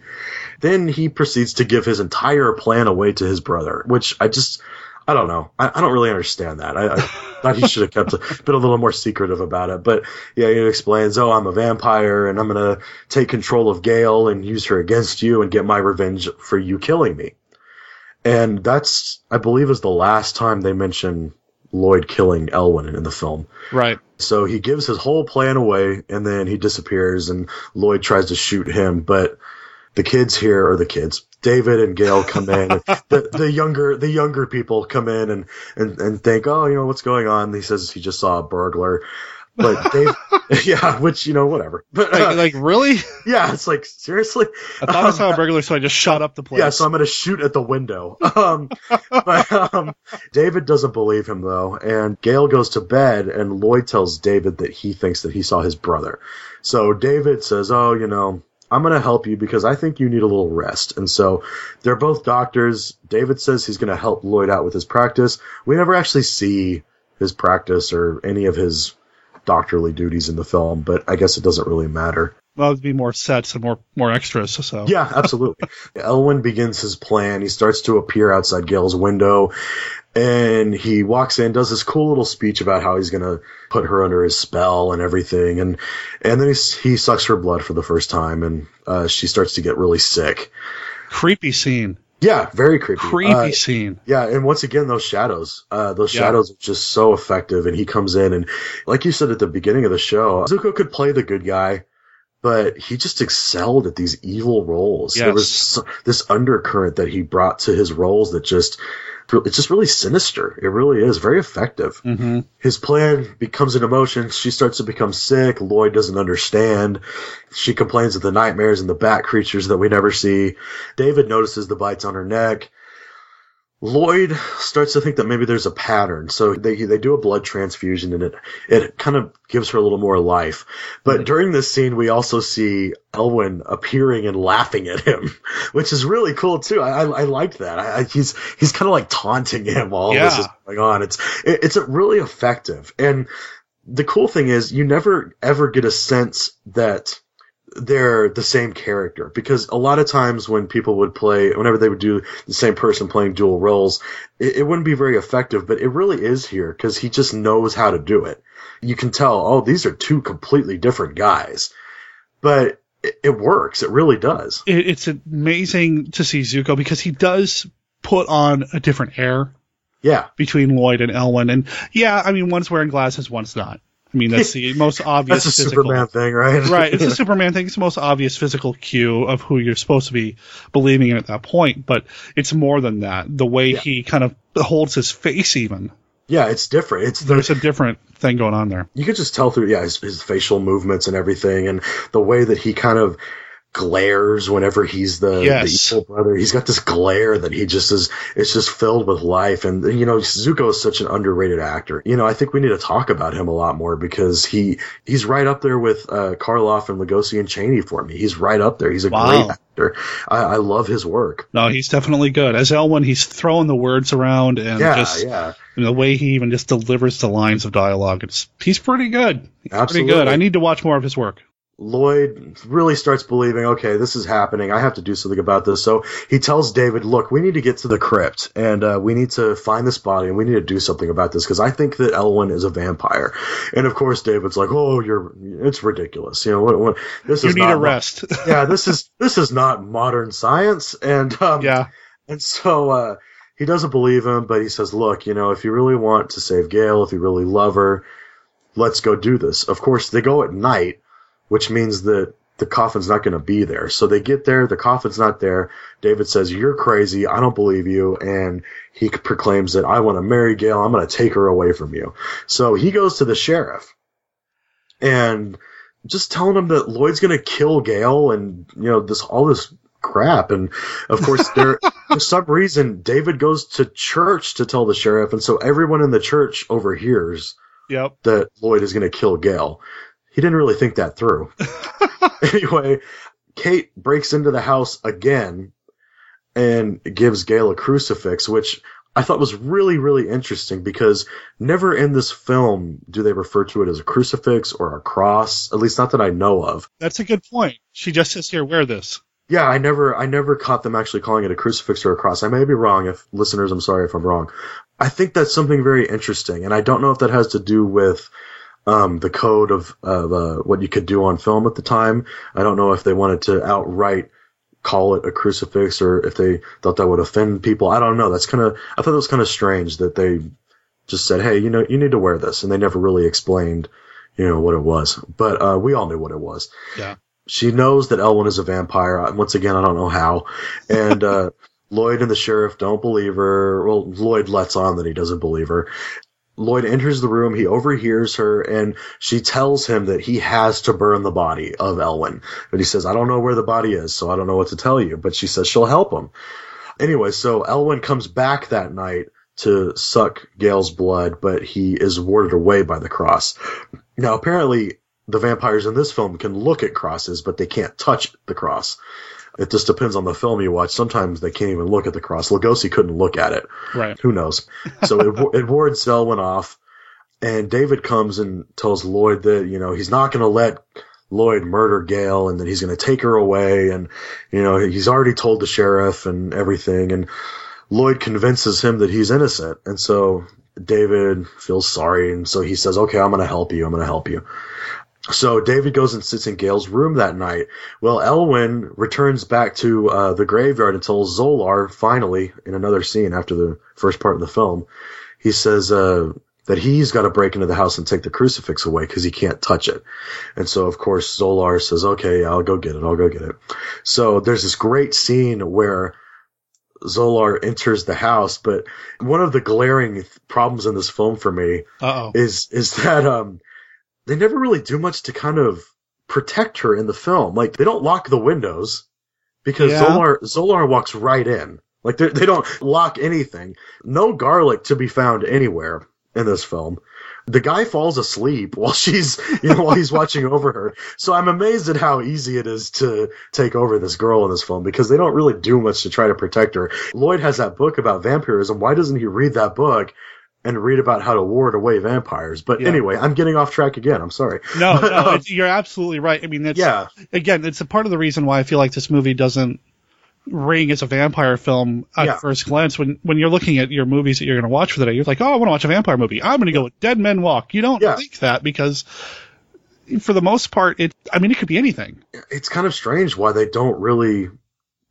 Then he proceeds to give his entire plan away to his brother, which I just, I don't know. I, I don't really understand that. I, I thought he should have kept a, been a little more secretive about it. But yeah, he explains, oh, I'm a vampire and I'm gonna take control of Gale and use her against you and get my revenge for you killing me. And that's, I believe, is the last time they mention Lloyd killing Elwyn in the film. Right. So he gives his whole plan away and then he disappears and Lloyd tries to shoot him, but the kids here or the kids, David and Gail come in. the the younger the younger people come in and, and, and think, Oh, you know, what's going on? He says he just saw a burglar. But Dave Yeah, which, you know, whatever. But Like, uh, like really? yeah, it's like seriously? I thought I saw a burglar, so I just shot up the place. Yeah, so I'm going to shoot at the window. Um, but um, David doesn't believe him though, and Gail goes to bed, and Lloyd tells David that he thinks that he saw his brother. So David says, "Oh, you know." I'm going to help you because I think you need a little rest. And so they're both doctors. David says he's going to help Lloyd out with his practice. We never actually see his practice or any of his doctorly duties in the film, but I guess it doesn't really matter. Well, it'd be more sets and more more extras. So Yeah, absolutely. Elwyn begins his plan. He starts to appear outside Gail's window and he walks in, does this cool little speech about how he's going to put her under his spell and everything. And, and then he, he sucks her blood for the first time and, uh, she starts to get really sick. creepy scene. Yeah, very creepy. Creepy Uh, scene. Yeah, and once again, those shadows, uh, those Yeah. shadows are just so effective. And he comes in, and like you said at the beginning of the show, Zucco could play the good guy, but he just excelled at these evil roles. There was this undercurrent that he brought to his roles that just, it's just really sinister. It really is very effective. Mm-hmm. His plan becomes an emotion. She starts to become sick. Lloyd doesn't understand. She complains of the nightmares and the bat creatures that we never see. David notices the bites on her neck. Lloyd starts to think that maybe there's a pattern, so they they do a blood transfusion, and it it kind of gives her a little more life. But during this scene, we also see Elwyn appearing and laughing at him, which is really cool too. I I, I liked that. I, I, he's he's kind of like taunting him while this is going on. It's it, it's really effective, and the cool thing is you never ever get a sense that they're the same character. Because a lot of times when people would play whenever they would do the same person playing dual roles it, it wouldn't be very effective but it really is here because he just knows how to do it. You can tell oh these are two completely different guys. But it, it works. It really does. It, it's amazing to see Zucco because he does put on a different air yeah. between Lloyd and elwin And yeah, I mean, one's wearing glasses, one's not. I mean, that's the most obvious that's a physical. superman thing right right. It's a Superman thing. It's the most obvious physical cue of who you're supposed to be believing in at that point. But it's more than that. The way he kind of holds his face, even. yeah it's different it's There's a different thing going on there. you could just tell through yeah his, his facial movements and everything and the way that he kind of glares whenever he's the, Yes. the evil brother he's got this glare that he just is it's just filled with life and you know zucco is such an underrated actor you know i think we need to talk about him a lot more because he he's right up there with uh karloff and lugosi and chaney for me he's right up there he's a Wow. great actor I, I love his work No, he's definitely good. As Elwyn, he's throwing the words around and yeah just yeah and the way he even just delivers the lines of dialogue. It's he's pretty good. He's Absolutely. pretty good. I need to watch more of his work. Lloyd really starts believing, okay, this is happening. I have to do something about this. So he tells David, look, we need to get to the crypt and uh, we need to find this body and we need to do something about this because I think that Elwyn is a vampire. And of course, David's like, oh, you're, it's ridiculous. You know, what, what, this You is need not a rest. yeah, this is this is not modern science, and um, yeah, and so uh, he doesn't believe him, but he says, "Look, you know, if you really want to save Gail, if you really love her, let's go do this." Of course, they go at night, which means that the coffin's not going to be there. So they get there, the coffin's not there. David says, "You're crazy. I don't believe you," and he proclaims that I want to marry Gail. I'm going to take her away from you. So he goes to the sheriff, and just telling him that Lloyd's going to kill Gail, and you know this all this crap. And of course, there for some reason David goes to church to tell the sheriff, and so everyone in the church overhears yep. that Lloyd is going to kill Gail. He didn't really think that through. anyway, Kate breaks into the house again and gives Gail a crucifix, which I thought was really, really interesting because never in this film do they refer to it as a crucifix or a cross, at least not that I know of. That's a good point. She just says here, wear this. Yeah, I never, I never caught them actually calling it a crucifix or a cross. I may be wrong. If listeners, I'm sorry if I'm wrong. I think that's something very interesting, and I don't know if that has to do with um, the code of, of uh, what you could do on film at the time. I don't know if they wanted to outright call it a crucifix or if they thought that would offend people. I don't know. That's kind of, I thought it was kind of strange that they just said, hey, you know, you need to wear this, and they never really explained, you know, what it was. But uh, we all knew what it was Yeah. she knows that Elwyn is a vampire. Once again, I don't know how. And uh, Lloyd and the sheriff don't believe her. Well, Lloyd lets on that he doesn't believe her. Lloyd enters the room. He overhears her, and she tells him that he has to burn the body of Elwyn. But he says, "I don't know where the body is, so I don't know what to tell you." But she says she'll help him. Anyway, so Elwyn comes back that night to suck Gail's blood, but he is warded away by the cross. Now, apparently, the vampires in this film can look at crosses, but they can't touch the cross. It just depends on the film you watch. Sometimes they can't even look at the cross. Lugosi couldn't look at it. Right. Who knows? So it, it wards Elwyn off, and David comes and tells Lloyd that you know he's not going to let Lloyd murder Gail, and that he's going to take her away, and you know he's already told the sheriff and everything, and Lloyd convinces him that he's innocent, and so David feels sorry, and so he says, "Okay, I'm going to help you. I'm going to help you." So David goes and sits in Gail's room that night. Well, Elwyn returns back to uh, the graveyard and tells Zolar finally in another scene after the first part of the film. He says uh, that he's got to break into the house and take the crucifix away because he can't touch it. And so, of course, Zolar says, "Okay, I'll go get it. I'll go get it." So there's this great scene where Zolar enters the house, but one of the glaring problems in this film for me Uh-oh. is is that um they never really do much to kind of protect her in the film. Like they don't lock the windows because Yeah. Zolar Zolar walks right in. Like they they don't lock anything. No garlic to be found anywhere in this film. The guy falls asleep while she's, you know, while he's watching over her. So I'm amazed at how easy it is to take over this girl in this film because they don't really do much to try to protect her. Lloyd has that book about vampirism. Why doesn't he read that book and read about how to ward away vampires? But Yeah. anyway, I'm getting off track again. I'm sorry. No, But, no, um, you're absolutely right. I mean, it's, Yeah. again, it's a part of the reason why I feel like this movie doesn't ring as a vampire film at Yeah. first glance. When when you're looking at your movies that you're going to watch for the day, you're like, oh, I want to watch a vampire movie. I'm going to go with Dead Men Walk. You don't Yeah. think that because, for the most part, it. I mean, it could be anything. it's kind of strange why they don't really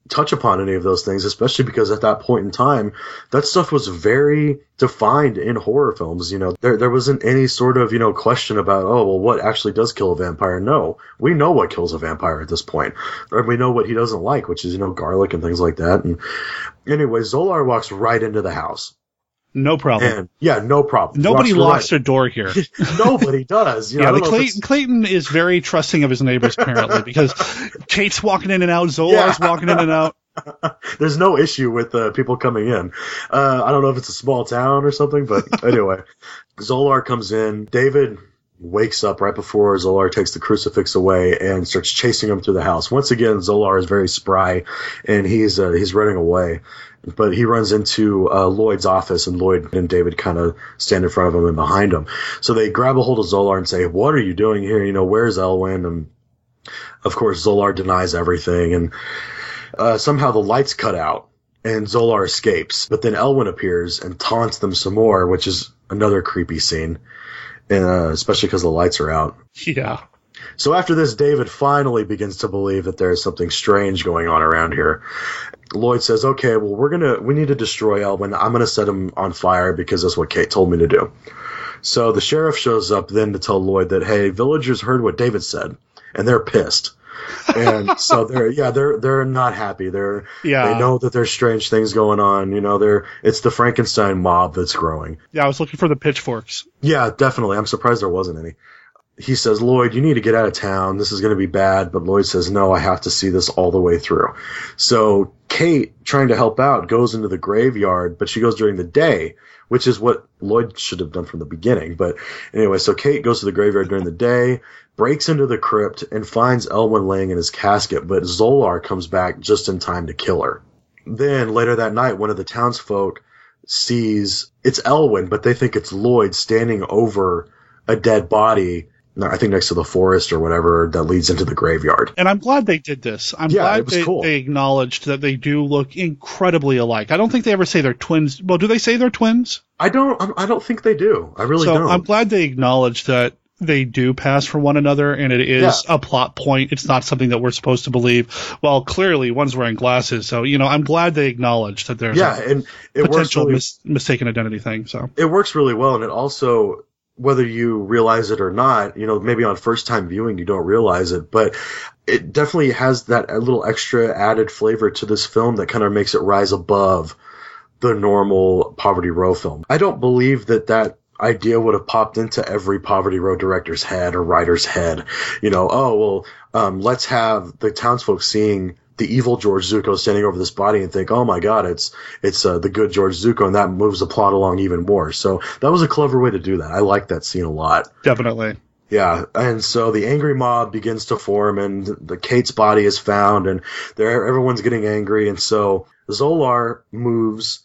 touch upon any of those things, especially because at that point in time, that stuff was very defined in horror films. You know, there there wasn't any sort of you know question about oh well, what actually does kill a vampire? No, we know what kills a vampire at this point, or we know what he doesn't like, which is you know garlic and things like that. And anyway, Zolar walks right into the house, No problem. and yeah, no problem. Nobody locks their door here. Nobody does. You know, yeah, I the don't know Clayton, Clayton is very trusting of his neighbors apparently because Kate's walking in and out, Zolar's Yeah. walking in and out. There's no issue with uh, people coming in. Uh, I don't know if it's a small town or something, but anyway, Zolar comes in. David wakes up right before Zolar takes the crucifix away and starts chasing him through the house. Once again, Zolar is very spry and he's uh, he's running away. But he runs into uh, Lloyd's office, and Lloyd and David kind of stand in front of him and behind him. So they grab a hold of Zolar and say, "What are you doing here? You know, where's Elwyn?" And of course, Zolar denies everything, and uh, somehow the lights cut out and Zolar escapes. But then Elwyn appears and taunts them some more, which is another creepy scene, and, uh, especially because the lights are out. Yeah. So after this, David finally begins to believe that there is something strange going on around here. Lloyd says, "Okay, well, we're gonna we need to destroy Elwyn. I'm gonna set him on fire because that's what Kate told me to do." So the sheriff shows up then to tell Lloyd that, "Hey, villagers heard what David said, and they're pissed." And so they're yeah they're they're not happy they're Yeah. they know that there's strange things going on you know they're it's the frankenstein mob that's growing Yeah, I was looking for the pitchforks. yeah definitely i'm surprised there wasn't any he says lloyd you need to get out of town. This is going to be bad. But lloyd says no i have to see this all the way through. So kate trying to help out goes into the graveyard but she goes during the day which is what lloyd should have done from the beginning. But anyway so kate goes to the graveyard during the day breaks into the crypt and finds elwyn laying in his casket but zolar comes back just in time to kill her. Then later that night one of the townsfolk sees it's elwyn but they think it's lloyd standing over a dead body I think next to the forest or whatever that leads into the graveyard. And I'm glad they did this. I'm Yeah, glad it was they, cool. they acknowledged that they do look incredibly alike. I don't think they ever say they're twins. Well, do they say they're twins? I don't. I don't think they do. I really so don't. I'm glad they acknowledged that they do pass for one another, and it is a plot point. It's not something that we're supposed to believe. Well, clearly, one's wearing glasses, so you know, I'm glad they acknowledged that there's yeah, a and it works potential really, mis- mistaken identity thing. So it works really well, and it also whether you realize it or not, you know, maybe on first time viewing you don't realize it, but it definitely has that little extra added flavor to this film that kind of makes it rise above the normal Poverty Row film. I don't believe that that idea would have popped into every Poverty Row director's head or writer's head. You know, oh well, um, let's have the townsfolk seeing the evil George Zucco standing over this body and think, oh my god, it's it's uh, the good George Zucco, and that moves the plot along even more. So that was a clever way to do that. I like that scene a lot. definitely. Yeah, and so the angry mob begins to form, and the Kate's body is found, and there everyone's getting angry, and so Zolar moves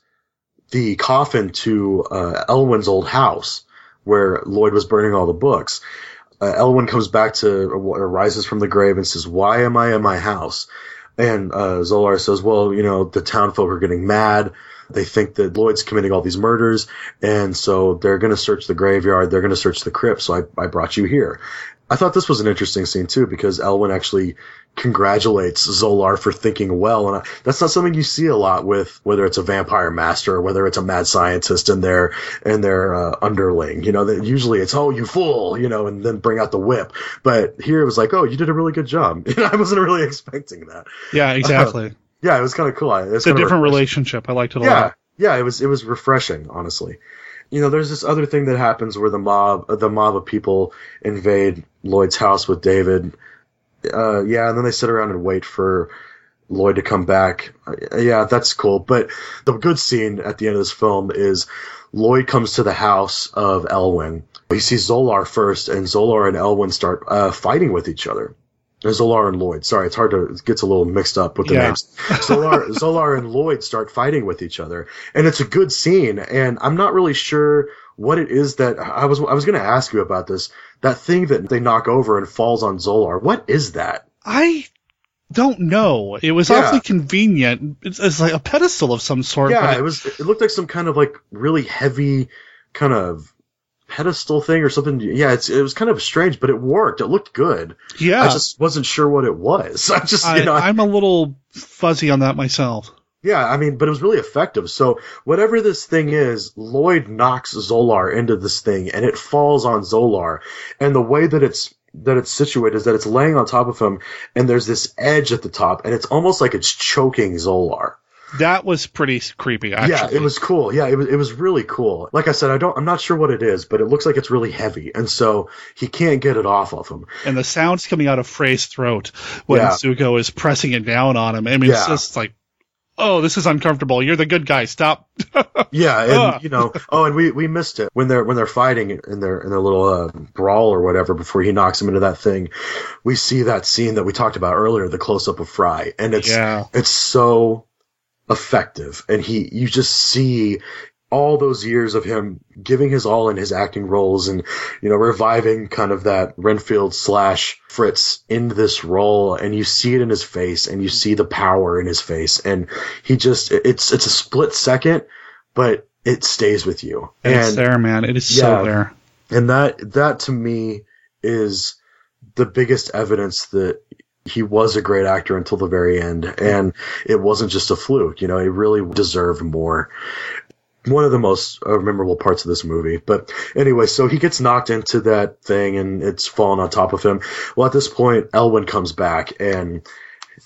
the coffin to uh, Elwyn's old house where Lloyd was burning all the books. Uh, Elwyn comes back to or rises from the grave and says, "Why am I in my house?" And uh, Zolar says, "Well, you know, the town folk are getting mad. They think that Lloyd's committing all these murders, and so they're going to search the graveyard. They're going to search the crypt. So I, I brought you here. I thought this was an interesting scene too because Elwyn actually congratulates Zolar for thinking well, and I, that's not something you see a lot with whether it's a vampire master or whether it's a mad scientist and their and their uh, underling. You know, that usually it's oh you fool, you know, and then bring out the whip. But here it was like oh you did a really good job. I wasn't really expecting that. Yeah, exactly. Uh, yeah, it was kind of cool. It's a different relationship. I liked it a yeah, lot. Yeah, it was it was refreshing, honestly you know, there's this other thing that happens where the mob, the mob of people invade Lloyd's house with David, uh, yeah, and then they sit around and wait for Lloyd to come back. Uh, yeah, that's cool. But the good scene at the end of this film is Lloyd comes to the house of Elwyn. He sees Zolar first, and Zolar and Elwyn start uh, fighting with each other. Zolar and Lloyd. Sorry, it's hard to it gets a little mixed up with the yeah. names. Zolar, Zolar and Lloyd start fighting with each other, and it's a good scene. And I'm not really sure what it is that I was I was going to ask you about this. That thing that they knock over and falls on Zolar. What is that? I don't know. It was yeah. awfully convenient. It's, it's, like a pedestal of some sort. Yeah, it was. It looked like some kind of like really heavy kind of pedestal thing or something. Yeah, it's it was kind of strange, but it worked. It looked good. Yeah, I just wasn't sure what it was. I just you know I, I'm a little fuzzy on that myself. Yeah, I mean, but it was really effective. So whatever this thing is, Lloyd knocks Zolar into this thing, and it falls on Zolar. And the way that it's that it's situated is that it's laying on top of him, and there's this edge at the top, and it's almost like it's choking Zolar. That was pretty creepy. Actually. Yeah, it was cool. Yeah, it was it was really cool. Like I said, I don't I'm not sure what it is, but it looks like it's really heavy, and so he can't get it off of him. And the sounds coming out of Frye's throat when yeah. Zucco is pressing it down on him. I mean, yeah. it's just like oh, this is uncomfortable. You're the good guy. Stop. yeah, and you know, oh, and we, we missed it when they're when they're fighting in their in their little uh, brawl or whatever before he knocks him into that thing. We see that scene that we talked about earlier, the close up of Frye, and it's yeah. it's so effective, and he you just see all those years of him giving his all in his acting roles and, you know, reviving kind of that Renfield slash Fritz in this role and you see it in his face and you see the power in his face and he just, it's, it's a split second, but it stays with you. And, it's there, man. It is yeah, so there. And that, that to me is the biggest evidence that he was a great actor until the very end and it wasn't just a fluke you know he really deserved more one of the most uh, memorable parts of this movie. But anyway, so he gets knocked into that thing and it's fallen on top of him. Well, at this point, Elwyn comes back and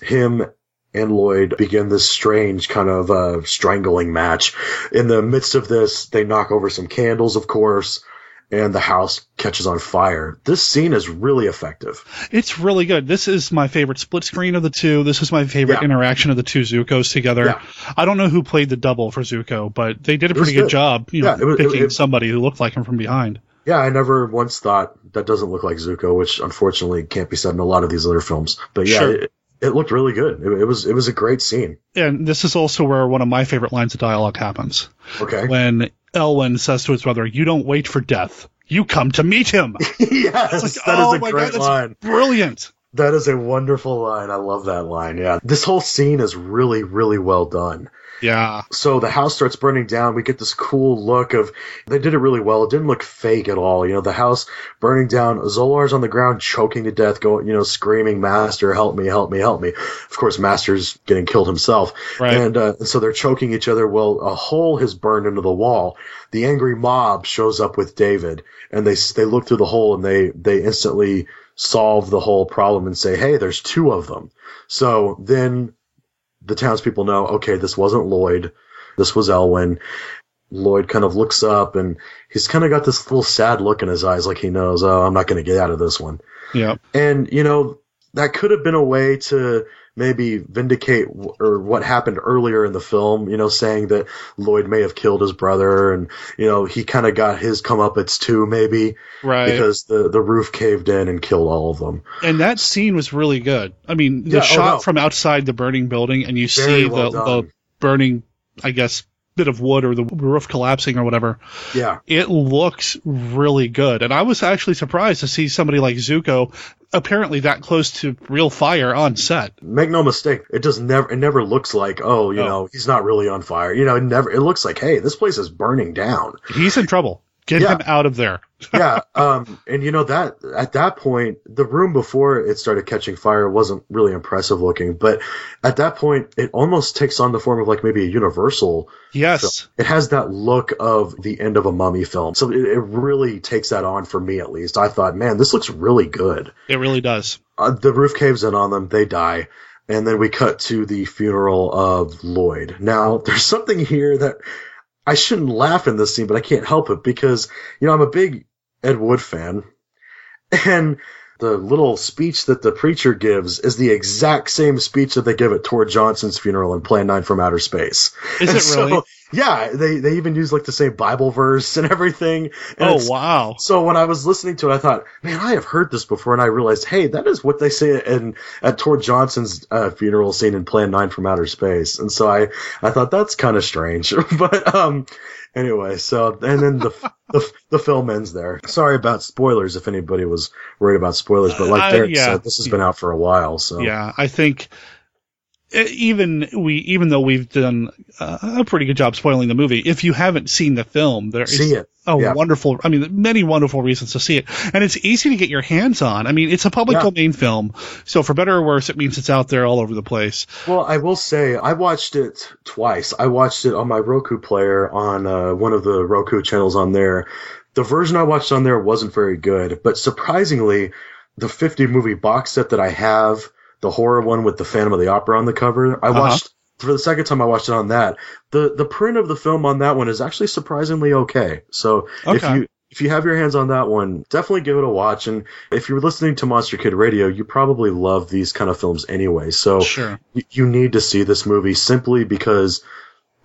him and Lloyd begin this strange kind of uh, strangling match. In the midst of this, they knock over some candles, of course and the house catches on fire. This scene is really effective. It's really good. This is my favorite split screen of the two. This is my favorite yeah. interaction of the two Zuccos together. Yeah. I don't know who played the double for Zucco, but they did a pretty good. good. job, you yeah, know, was, picking it, it, somebody who looked like him from behind. Yeah, I never once thought that doesn't look like Zucco, which unfortunately can't be said in a lot of these other films. But yeah, sure. it, it, looked really good. It, it, was it was a great scene. And this is also where one of my favorite lines of dialogue happens. Okay. When Elwyn says to his brother, "You don't wait for death you come to meet him. yes, like, that oh is a great God, line. Brilliant. That is a wonderful line. I love that line. Yeah. This whole scene is really, really well done. Yeah. So the house starts burning down. We get this cool look of, they did it really well. It didn't look fake at all. You know, the house burning down. Zolar's on the ground choking to death, going, you know, screaming, Master, help me, help me, help me. Of course, Master's getting killed himself. Right. And, uh, so they're choking each other. Well, a hole has burned into the wall. The angry mob shows up with David and they, they look through the hole and they, they instantly solve the whole problem and say, Hey, there's two of them. So then the townspeople know, okay, this wasn't Lloyd. This was Elwyn. Lloyd kind of looks up and he's kind of got this little sad look in his eyes, like he knows, oh, I'm not going to get out of this one. Yeah. And, you know, that could have been a way to maybe vindicate w- or what happened earlier in the film, you know, saying that Lloyd may have killed his brother and, you know, he kind of got his comeuppance too, maybe. Right. Because the, the roof caved in and killed all of them. And that scene was really good. I mean, the yeah, oh, shot oh no. from outside the burning building and you Very see well the, the burning, I guess, bit of wood or the roof collapsing or whatever. Yeah. It looks really good. And I was actually surprised to see somebody like Zucco apparently that close to real fire on set. Make no mistake, it does never it never looks like oh you Oh. know he's not really on fire. You know it never it looks like hey this place is burning down. He's in trouble. Get Yeah. him out of there. yeah, um, and you know that at that point, the room before it started catching fire wasn't really impressive looking, but at that point, it almost takes on the form of like maybe a Universal. Yes. It has that look of the end of a mummy film, so it, it really takes that on for me at least. I thought, man, this looks really good. It really does. Uh, the roof caves in on them, they die. And then we cut to the funeral of Lloyd. Now, there's something here that I shouldn't laugh in this scene, but I can't help it because, you know, I'm a big Ed Wood fan. And the little speech that the preacher gives is the exact same speech that they give at Tor Johnson's funeral in Plan 9 from Outer Space. Is And it really? Yeah, they, they even use like the same Bible verse and everything. And Oh wow. so when I was listening to it, I thought, man, I have heard this before, and I realized, hey, that is what they say in at Tor Johnson's uh, funeral scene in Plan Nine from Outer Space, and so I I thought that's kind of strange, but um, anyway, so and then the, the the film ends there. Sorry about spoilers if anybody was worried about spoilers, but like Uh, yeah. said, this has been out for a while, so Yeah, I think even we even though we've done uh, a pretty good job spoiling the movie, if you haven't seen the film, there is See it. a Yeah. wonderful. I mean, many wonderful reasons to see it, and it's easy to get your hands on. I mean, it's a public Yeah. domain film, so for better or worse, it means it's out there all over the place. Well, I will say I watched it twice. I watched it on my Roku player on uh, one of the Roku channels on there. The version I watched on there wasn't very good, but surprisingly, the 50 movie box set that I have, the horror one with the Phantom of the Opera on the cover, I Uh-huh. watched for the second time I watched it on that. The the print of the film on that one is actually surprisingly okay. So if you if you have your hands on that one, definitely give it a watch. And if you're listening to Monster Kid Radio, you probably love these kind of films anyway. So Sure. y- you need to see this movie simply because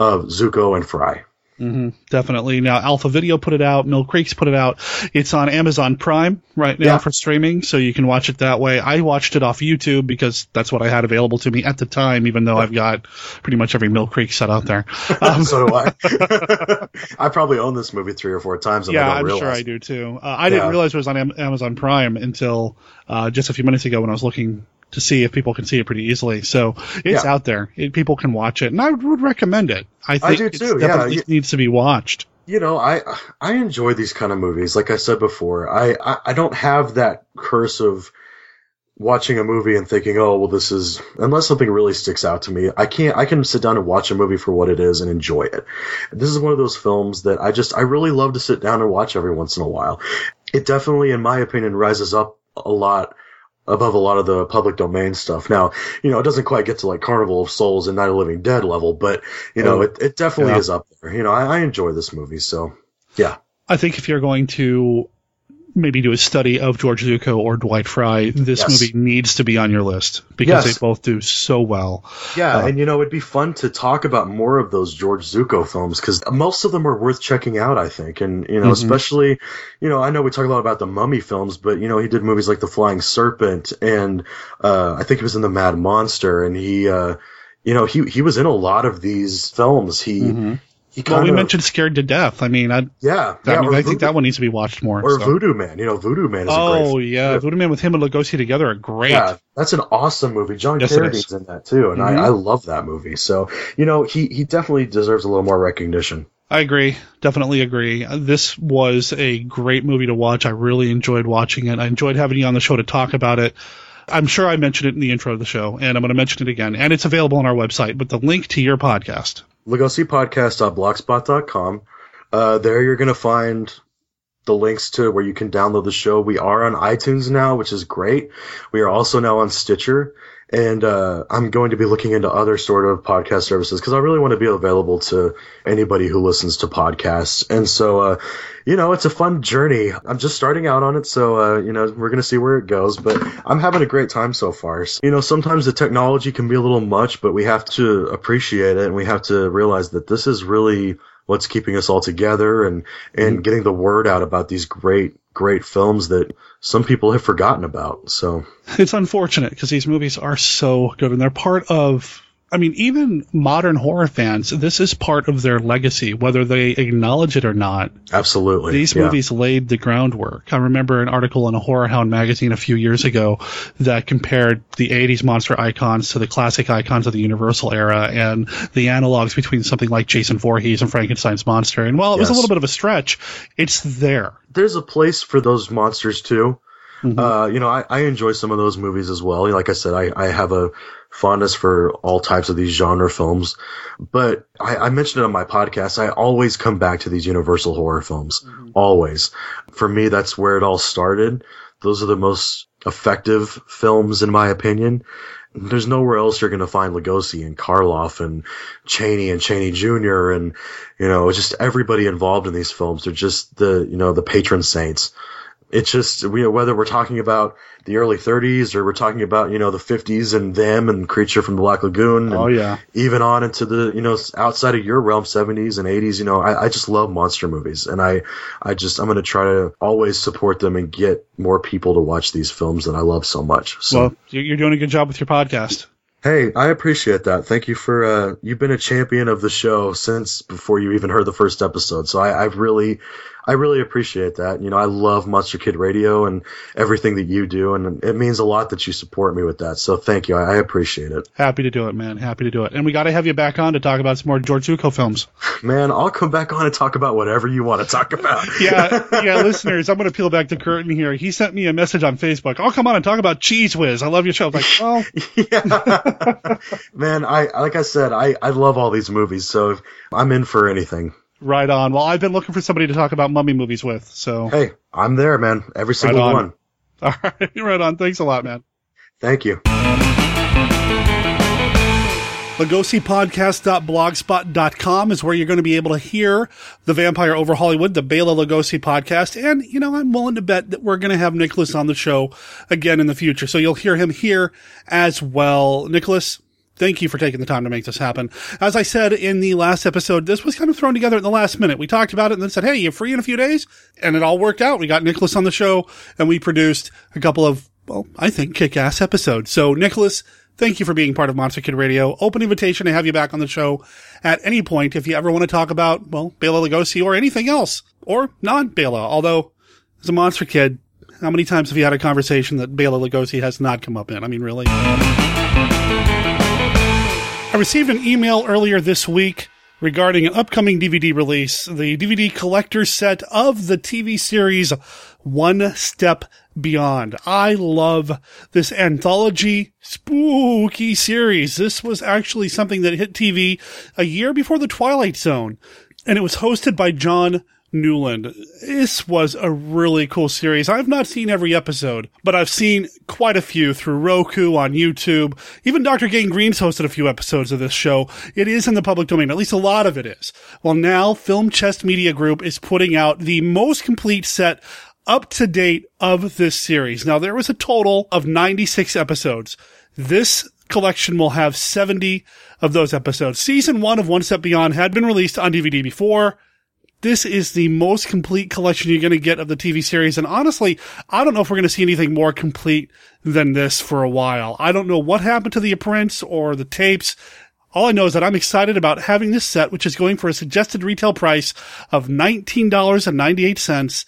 of Zucco and Frye. Hmm definitely. Now, Alpha Video put it out. Mill Creek's put it out. It's on Amazon Prime right now Yeah. for streaming, so you can watch it that way. I watched it off YouTube because that's what I had available to me at the time, even though I've got pretty much every Mill Creek set out there. Um, so do I. I probably own this movie three or four times. Yeah, I realize. sure I do too. Uh, I didn't realize it was on Am- Amazon Prime until uh, just a few minutes ago when I was looking to see if people can see it pretty easily. So it's Yeah. out there. It, people can watch it, and I would recommend it. I think do too, yeah. definitely needs to be watched. You know, I I enjoy these kind of movies. Like I said before, I, I I don't have that curse of watching a movie and thinking, oh well, this is unless something really sticks out to me. I can't. I can sit down and watch a movie for what it is and enjoy it. This is one of those films that I just I really love to sit down and watch every once in a while. It definitely, in my opinion, rises up a lot above a lot of the public domain stuff. Now, you know, it doesn't quite get to like Carnival of Souls and Night of Living Dead level, but you know, Oh, it, it definitely yeah. is up there. You know, I, I enjoy this movie, so yeah. I think if you're going to maybe do a study of George Zucco or Dwight Frye, this Yes. movie needs to be on your list because Yes. they both do so well. Yeah, Uh, and you know, it'd be fun to talk about more of those George Zucco films because most of them are worth checking out, I think. And, you know, Mhm. especially, you know, I know we talk a lot about the mummy films, but, you know, he did movies like The Flying Serpent and, uh, I think he was in The Mad Monster and he, uh, you know, he, he was in a lot of these films. He, Mhm. He Well, we mentioned Scared to Death. I mean, I, yeah, I, yeah, mean, or I think that one needs to be watched more. or so. Voodoo Man, you know, Voodoo Man is a great Oh film. yeah, Voodoo Man with him and Lugosi together are great. Yeah, that's an awesome movie. John Yes, Carradine's in that too, and Mhm. I, I love that movie. So, you know, he, he definitely deserves a little more recognition. I agree. Definitely agree. This was a great movie to watch. I really enjoyed watching it. I enjoyed having you on the show to talk about it. I'm sure I mentioned it in the intro of the show, and I'm going to mention it again. And it's available on our website, but the link to your podcast. LugosiPodcast.blogspot.com. Uh, there you're going to find the links to where you can download the show. We are on iTunes now, which is great. We are also now on Stitcher. And uh, I'm going to be looking into other sort of podcast services because I really want to be available to anybody who listens to podcasts. And so, uh, you know, it's a fun journey. I'm just starting out on it, so uh, you know, we're going to see where it goes. But I'm having a great time so far. You know, sometimes the technology can be a little much, but we have to appreciate it, and we have to realize that this is really what's keeping us all together and and getting the word out about these great great films that some people have forgotten about. So It's unfortunate because these movies are so good and they're part of I mean, even modern horror fans, this is part of their legacy, whether they acknowledge it or not. Absolutely. These yeah. movies laid the groundwork. I remember an article in a Horror Hound magazine a few years ago that compared the 80s monster icons to the classic icons of the Universal era and the analogs between something like Jason Voorhees and Frankenstein's monster. And while it was a little bit of a stretch, it's there. There's a place for those monsters too. Mm-hmm. Uh, you know, I, I enjoy some of those movies as well. Like I said, I, I have a fondness for all types of these genre films. But I, I mentioned it on my podcast. I always come back to these Universal horror films. Mm-hmm. Always. For me, that's where it all started. Those are the most effective films, in my opinion. There's nowhere else you're going to find Lugosi and Karloff and Chaney and Chaney Jr. and, you know, just everybody involved in these films. They're just the, you know, the patron saints it's just you know, whether we're talking about the early 30s or we're talking about you know the 50s and them and Creature from the Black Lagoon. And Oh, yeah. Even on into the you know outside of your realm, 70s and 80s. You know, I, I just love monster movies, and I I just I'm going to try to always support them and get more people to watch these films that I love so much. So. Well, you- you're doing a good job with your podcast. Hey, I appreciate that. Thank you for uh, you've been a champion of the show since before you even heard the first episode. So I, I really, I really appreciate that. You know, I love Monster Kid Radio and everything that you do, and it means a lot that you support me with that. So thank you. I, appreciate it, Happy to do it, man. Happy to do it. And we got to have you back on to talk about some more George Zucco films. man. I'll come back on and talk about whatever you want to talk about. yeah, yeah, listeners, I'm going to peel back the curtain here. He sent me a message on Facebook. I'll come on and talk about Cheez Whiz. I love your show. I'm like, well, man, I like I said, I I love all these movies, so I'm in for anything. Right on. Well, I've been looking for somebody to talk about mummy movies with. So, Hey, I'm there, man. Every single right on. one. all right, right on. Thanks a lot, man. Thank you. LugosiPodcast.blogspot.com is where you're going to be able to hear the Vampire Over Hollywood, the Bela Lugosi podcast. And, you know, I'm willing to bet that we're going to have Nicholas on the show again in the future. So you'll hear him here as well. Nicholas, thank you for taking the time to make this happen. As I said in the last episode, this was kind of thrown together at the last minute. We talked about it and then said, Hey, you're free in a few days? And it all worked out. We got Nicholas on the show and we produced a couple of, well, I think kick ass episodes. So Nicholas, thank you for being part of Monster Kid Radio. Open invitation to have you back on the show at any point if you ever want to talk about, well, Bela Lugosi or anything else or non Bela. Although as a Monster Kid, how many times have you had a conversation that Bela Lugosi has not come up in? I mean, really? I received an email earlier this week regarding an upcoming DVD release, the DVD collector set of the TV series One Step Beyond. I love this anthology spooky series. This was actually something that hit TV a year before The Twilight Zone, and it was hosted by John Newland. This was a really cool series. I've not seen every episode, but I've seen quite a few through Roku on YouTube. Even Dr. Gangrene's hosted a few episodes of this show. It is in the public domain. At least a lot of it is. Well, now Film Chest Media Group is putting out the most complete set up to date of this series. Now, there was a total of 96 episodes. This collection will have 70 of those episodes. Season one of One Step Beyond had been released on DVD before this is the most complete collection you're going to get of the TV series. And honestly, I don't know if we're going to see anything more complete than this for a while. I don't know what happened to the prints or the tapes. All I know is that I'm excited about having this set, which is going for a suggested retail price of $19.98.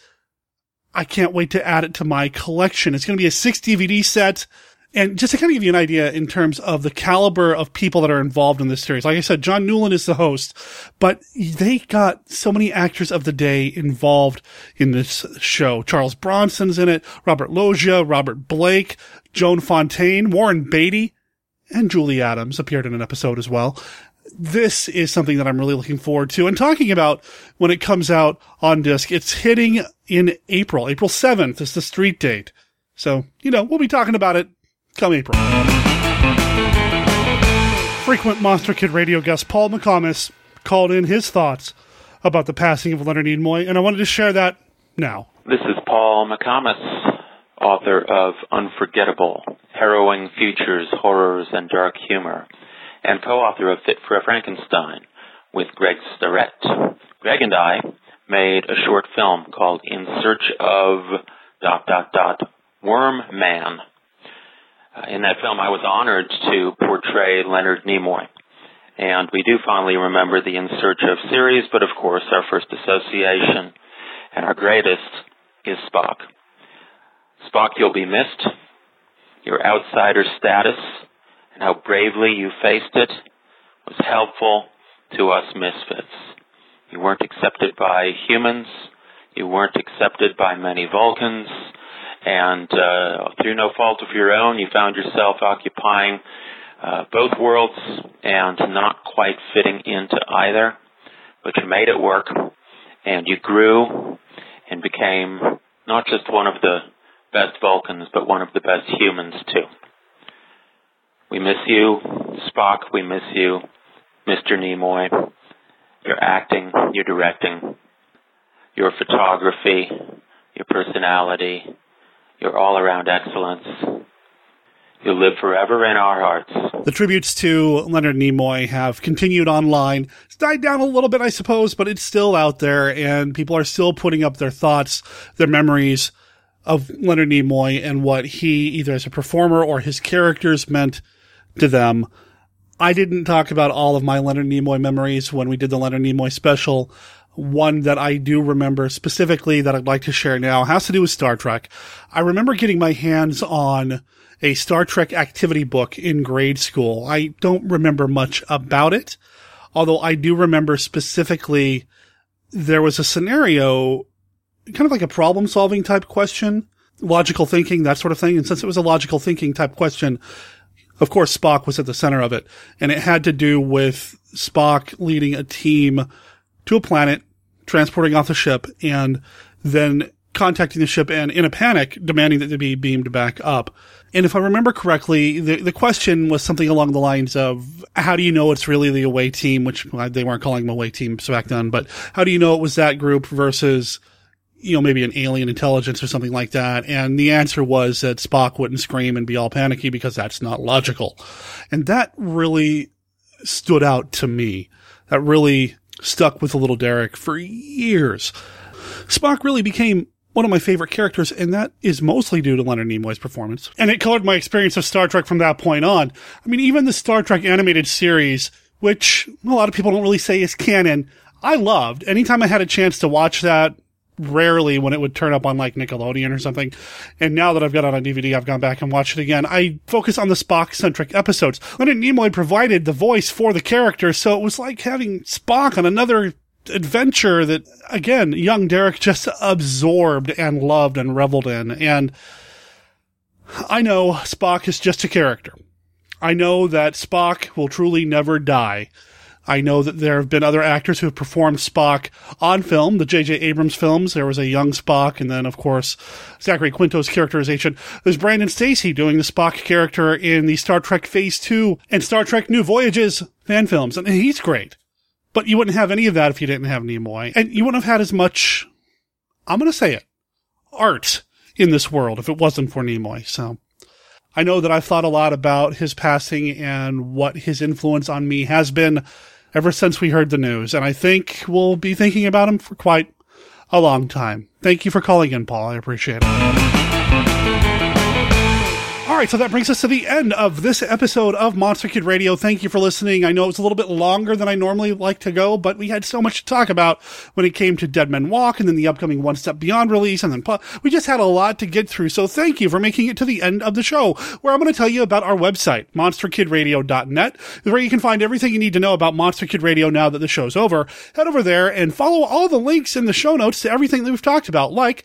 I can't wait to add it to my collection. It's going to be a six DVD set. And just to kind of give you an idea in terms of the caliber of people that are involved in this series, like I said, John Newland is the host, but they got so many actors of the day involved in this show. Charles Bronson's in it, Robert Loggia, Robert Blake, Joan Fontaine, Warren Beatty, and Julie Adams appeared in an episode as well. This is something that I'm really looking forward to. And talking about when it comes out on disc, it's hitting in April. April 7th is the street date. So, you know, we'll be talking about it come April. Frequent Monster Kid radio guest Paul McComas called in his thoughts about the passing of Leonard Nimoy, and I wanted to share that now. This is Paul McComas, author of Unforgettable, Harrowing Futures, Horrors, and Dark Humor, and co-author of Fit for a Frankenstein with Greg Starrett. Greg and I made a short film called In Search of dot dot dot Worm Man. Uh, in that film, I was honored to portray Leonard Nimoy. And we do fondly remember the In Search of series, but of course, our first association and our greatest is Spock. Spock, you'll be missed. Your outsider status and how bravely you faced it was helpful to us misfits. You weren't accepted by humans. You weren't accepted by many Vulcans. And uh, through no fault of your own, you found yourself occupying uh, both worlds and not quite fitting into either. But you made it work, and you grew and became not just one of the best Vulcans, but one of the best humans too. We miss you, Spock. We miss you, Mr. Nimoy. Your acting, your directing, your photography, your personality, your all around excellence. You'll live forever in our hearts. The tributes to Leonard Nimoy have continued online. It's died down a little bit, I suppose, but it's still out there, and people are still putting up their thoughts, their memories of Leonard Nimoy and what he, either as a performer or his characters, meant to them. I didn't talk about all of my Leonard Nimoy memories when we did the Leonard Nimoy special. One that I do remember specifically that I'd like to share now has to do with Star Trek. I remember getting my hands on a Star Trek activity book in grade school. I don't remember much about it, although I do remember specifically there was a scenario, kind of like a problem solving type question, logical thinking, that sort of thing. And since it was a logical thinking type question, of course, Spock was at the center of it. And it had to do with Spock leading a team to a planet, transporting off the ship, and then contacting the ship and in a panic demanding that they be beamed back up. And if I remember correctly, the, the question was something along the lines of, how do you know it's really the away team, which they weren't calling them away teams back then, but how do you know it was that group versus, you know, maybe an alien intelligence or something like that? And the answer was that Spock wouldn't scream and be all panicky because that's not logical. And that really stood out to me. That really stuck with the little Derek for years. Spock really became one of my favorite characters, and that is mostly due to Leonard Nimoy's performance. And it colored my experience of Star Trek from that point on. I mean, even the Star Trek animated series, which a lot of people don't really say is canon, I loved. Anytime I had a chance to watch that, rarely when it would turn up on like Nickelodeon or something. And now that I've got it on DVD, I've gone back and watched it again. I focus on the Spock centric episodes. Leonard Nimoy provided the voice for the character, so it was like having Spock on another adventure that again, young Derek just absorbed and loved and reveled in. And I know Spock is just a character. I know that Spock will truly never die. I know that there have been other actors who have performed Spock on film, the J.J. Abrams films. There was a young Spock, and then, of course, Zachary Quinto's characterization. There's Brandon Stacy doing the Spock character in the Star Trek Phase 2 and Star Trek New Voyages fan films, and he's great. But you wouldn't have any of that if you didn't have Nimoy. And you wouldn't have had as much, I'm going to say it, art in this world if it wasn't for Nimoy. So I know that I've thought a lot about his passing and what his influence on me has been ever since we heard the news. And I think we'll be thinking about him for quite a long time. Thank you for calling in, Paul. I appreciate it. Right, so that brings us to the end of this episode of Monster Kid Radio. Thank you for listening. I know it was a little bit longer than I normally like to go, but we had so much to talk about when it came to Dead Men Walk and then the upcoming One Step Beyond release. And then we just had a lot to get through. So thank you for making it to the end of the show where I'm going to tell you about our website, monsterkidradio.net, where you can find everything you need to know about Monster Kid Radio now that the show's over. Head over there and follow all the links in the show notes to everything that we've talked about, like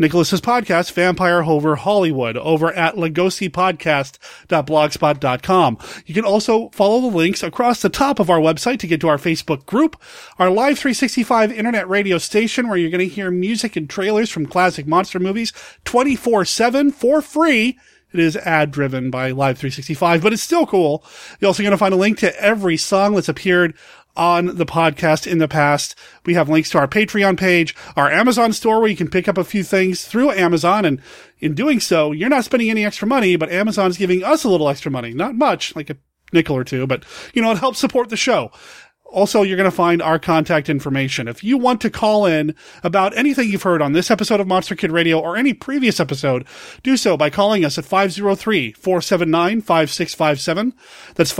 Nicholas's podcast, Vampire Over Hollywood, over at lugosipodcast.blogspot.com. You can also follow the links across the top of our website to get to our Facebook group, our Live 365 internet radio station where you're going to hear music and trailers from classic monster movies 24-7 for free. It is ad driven by Live 365, but it's still cool. You're also going to find a link to every song that's appeared on the podcast in the past. We have links to our Patreon page, our Amazon store where you can pick up a few things through Amazon. And in doing so, you're not spending any extra money, but Amazon's giving us a little extra money. Not much, like a nickel or two, but you know, it helps support the show. Also, you're going to find our contact information. If you want to call in about anything you've heard on this episode of Monster Kid Radio or any previous episode, do so by calling us at 503-479-5657. That's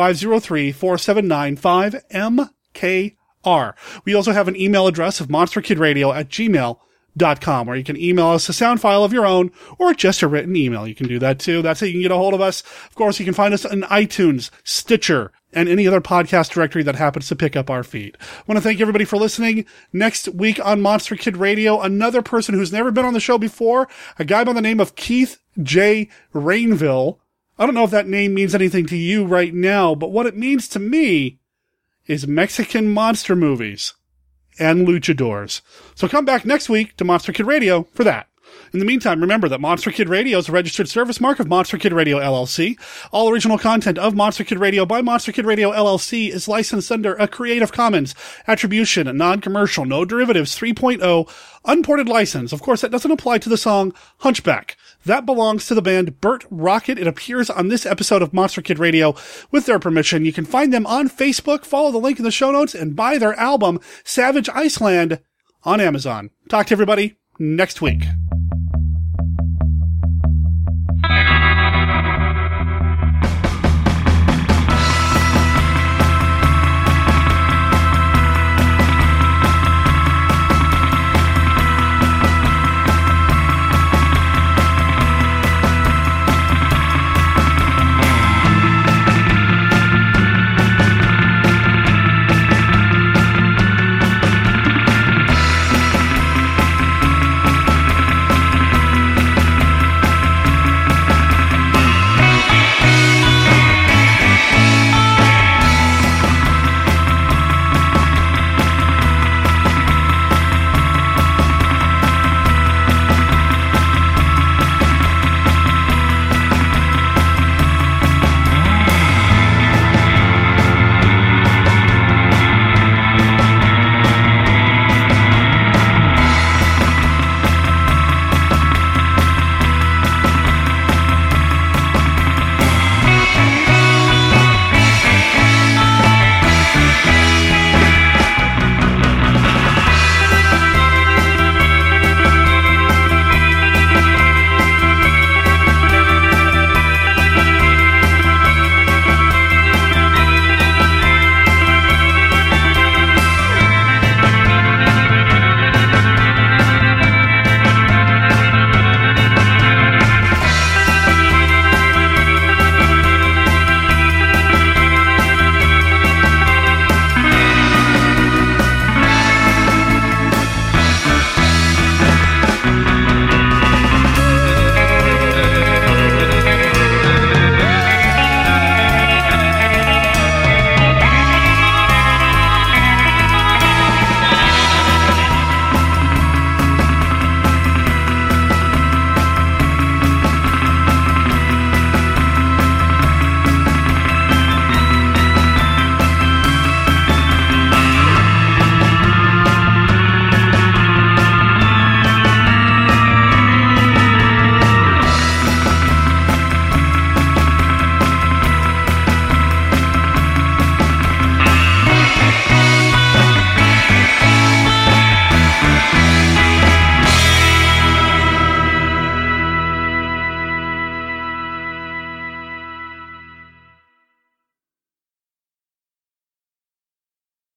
503-479-5MKR. We also have an email address of monsterkidradio at gmail.com where you can email us a sound file of your own or just a written email. You can do that too. That's how you can get a hold of us. Of course, you can find us on iTunes, Stitcher, and any other podcast directory that happens to pick up our feed. I want to thank everybody for listening. Next week on Monster Kid Radio, another person who's never been on the show before, a guy by the name of Keith J. Rainville. I don't know if that name means anything to you right now, but what it means to me is Mexican monster movies and luchadors. So come back next week to Monster Kid Radio for that. In the meantime, remember that Monster Kid Radio is a registered service mark of Monster Kid Radio LLC. All original content of Monster Kid Radio by Monster Kid Radio LLC is licensed under a Creative Commons Attribution, Non-Commercial, No Derivatives 3.0 unported license. Of course, that doesn't apply to the song Hunchback. That belongs to the band Burt Rocket. It appears on this episode of Monster Kid Radio with their permission. You can find them on Facebook, follow the link in the show notes, and buy their album Savage Iceland on Amazon. Talk to everybody next week.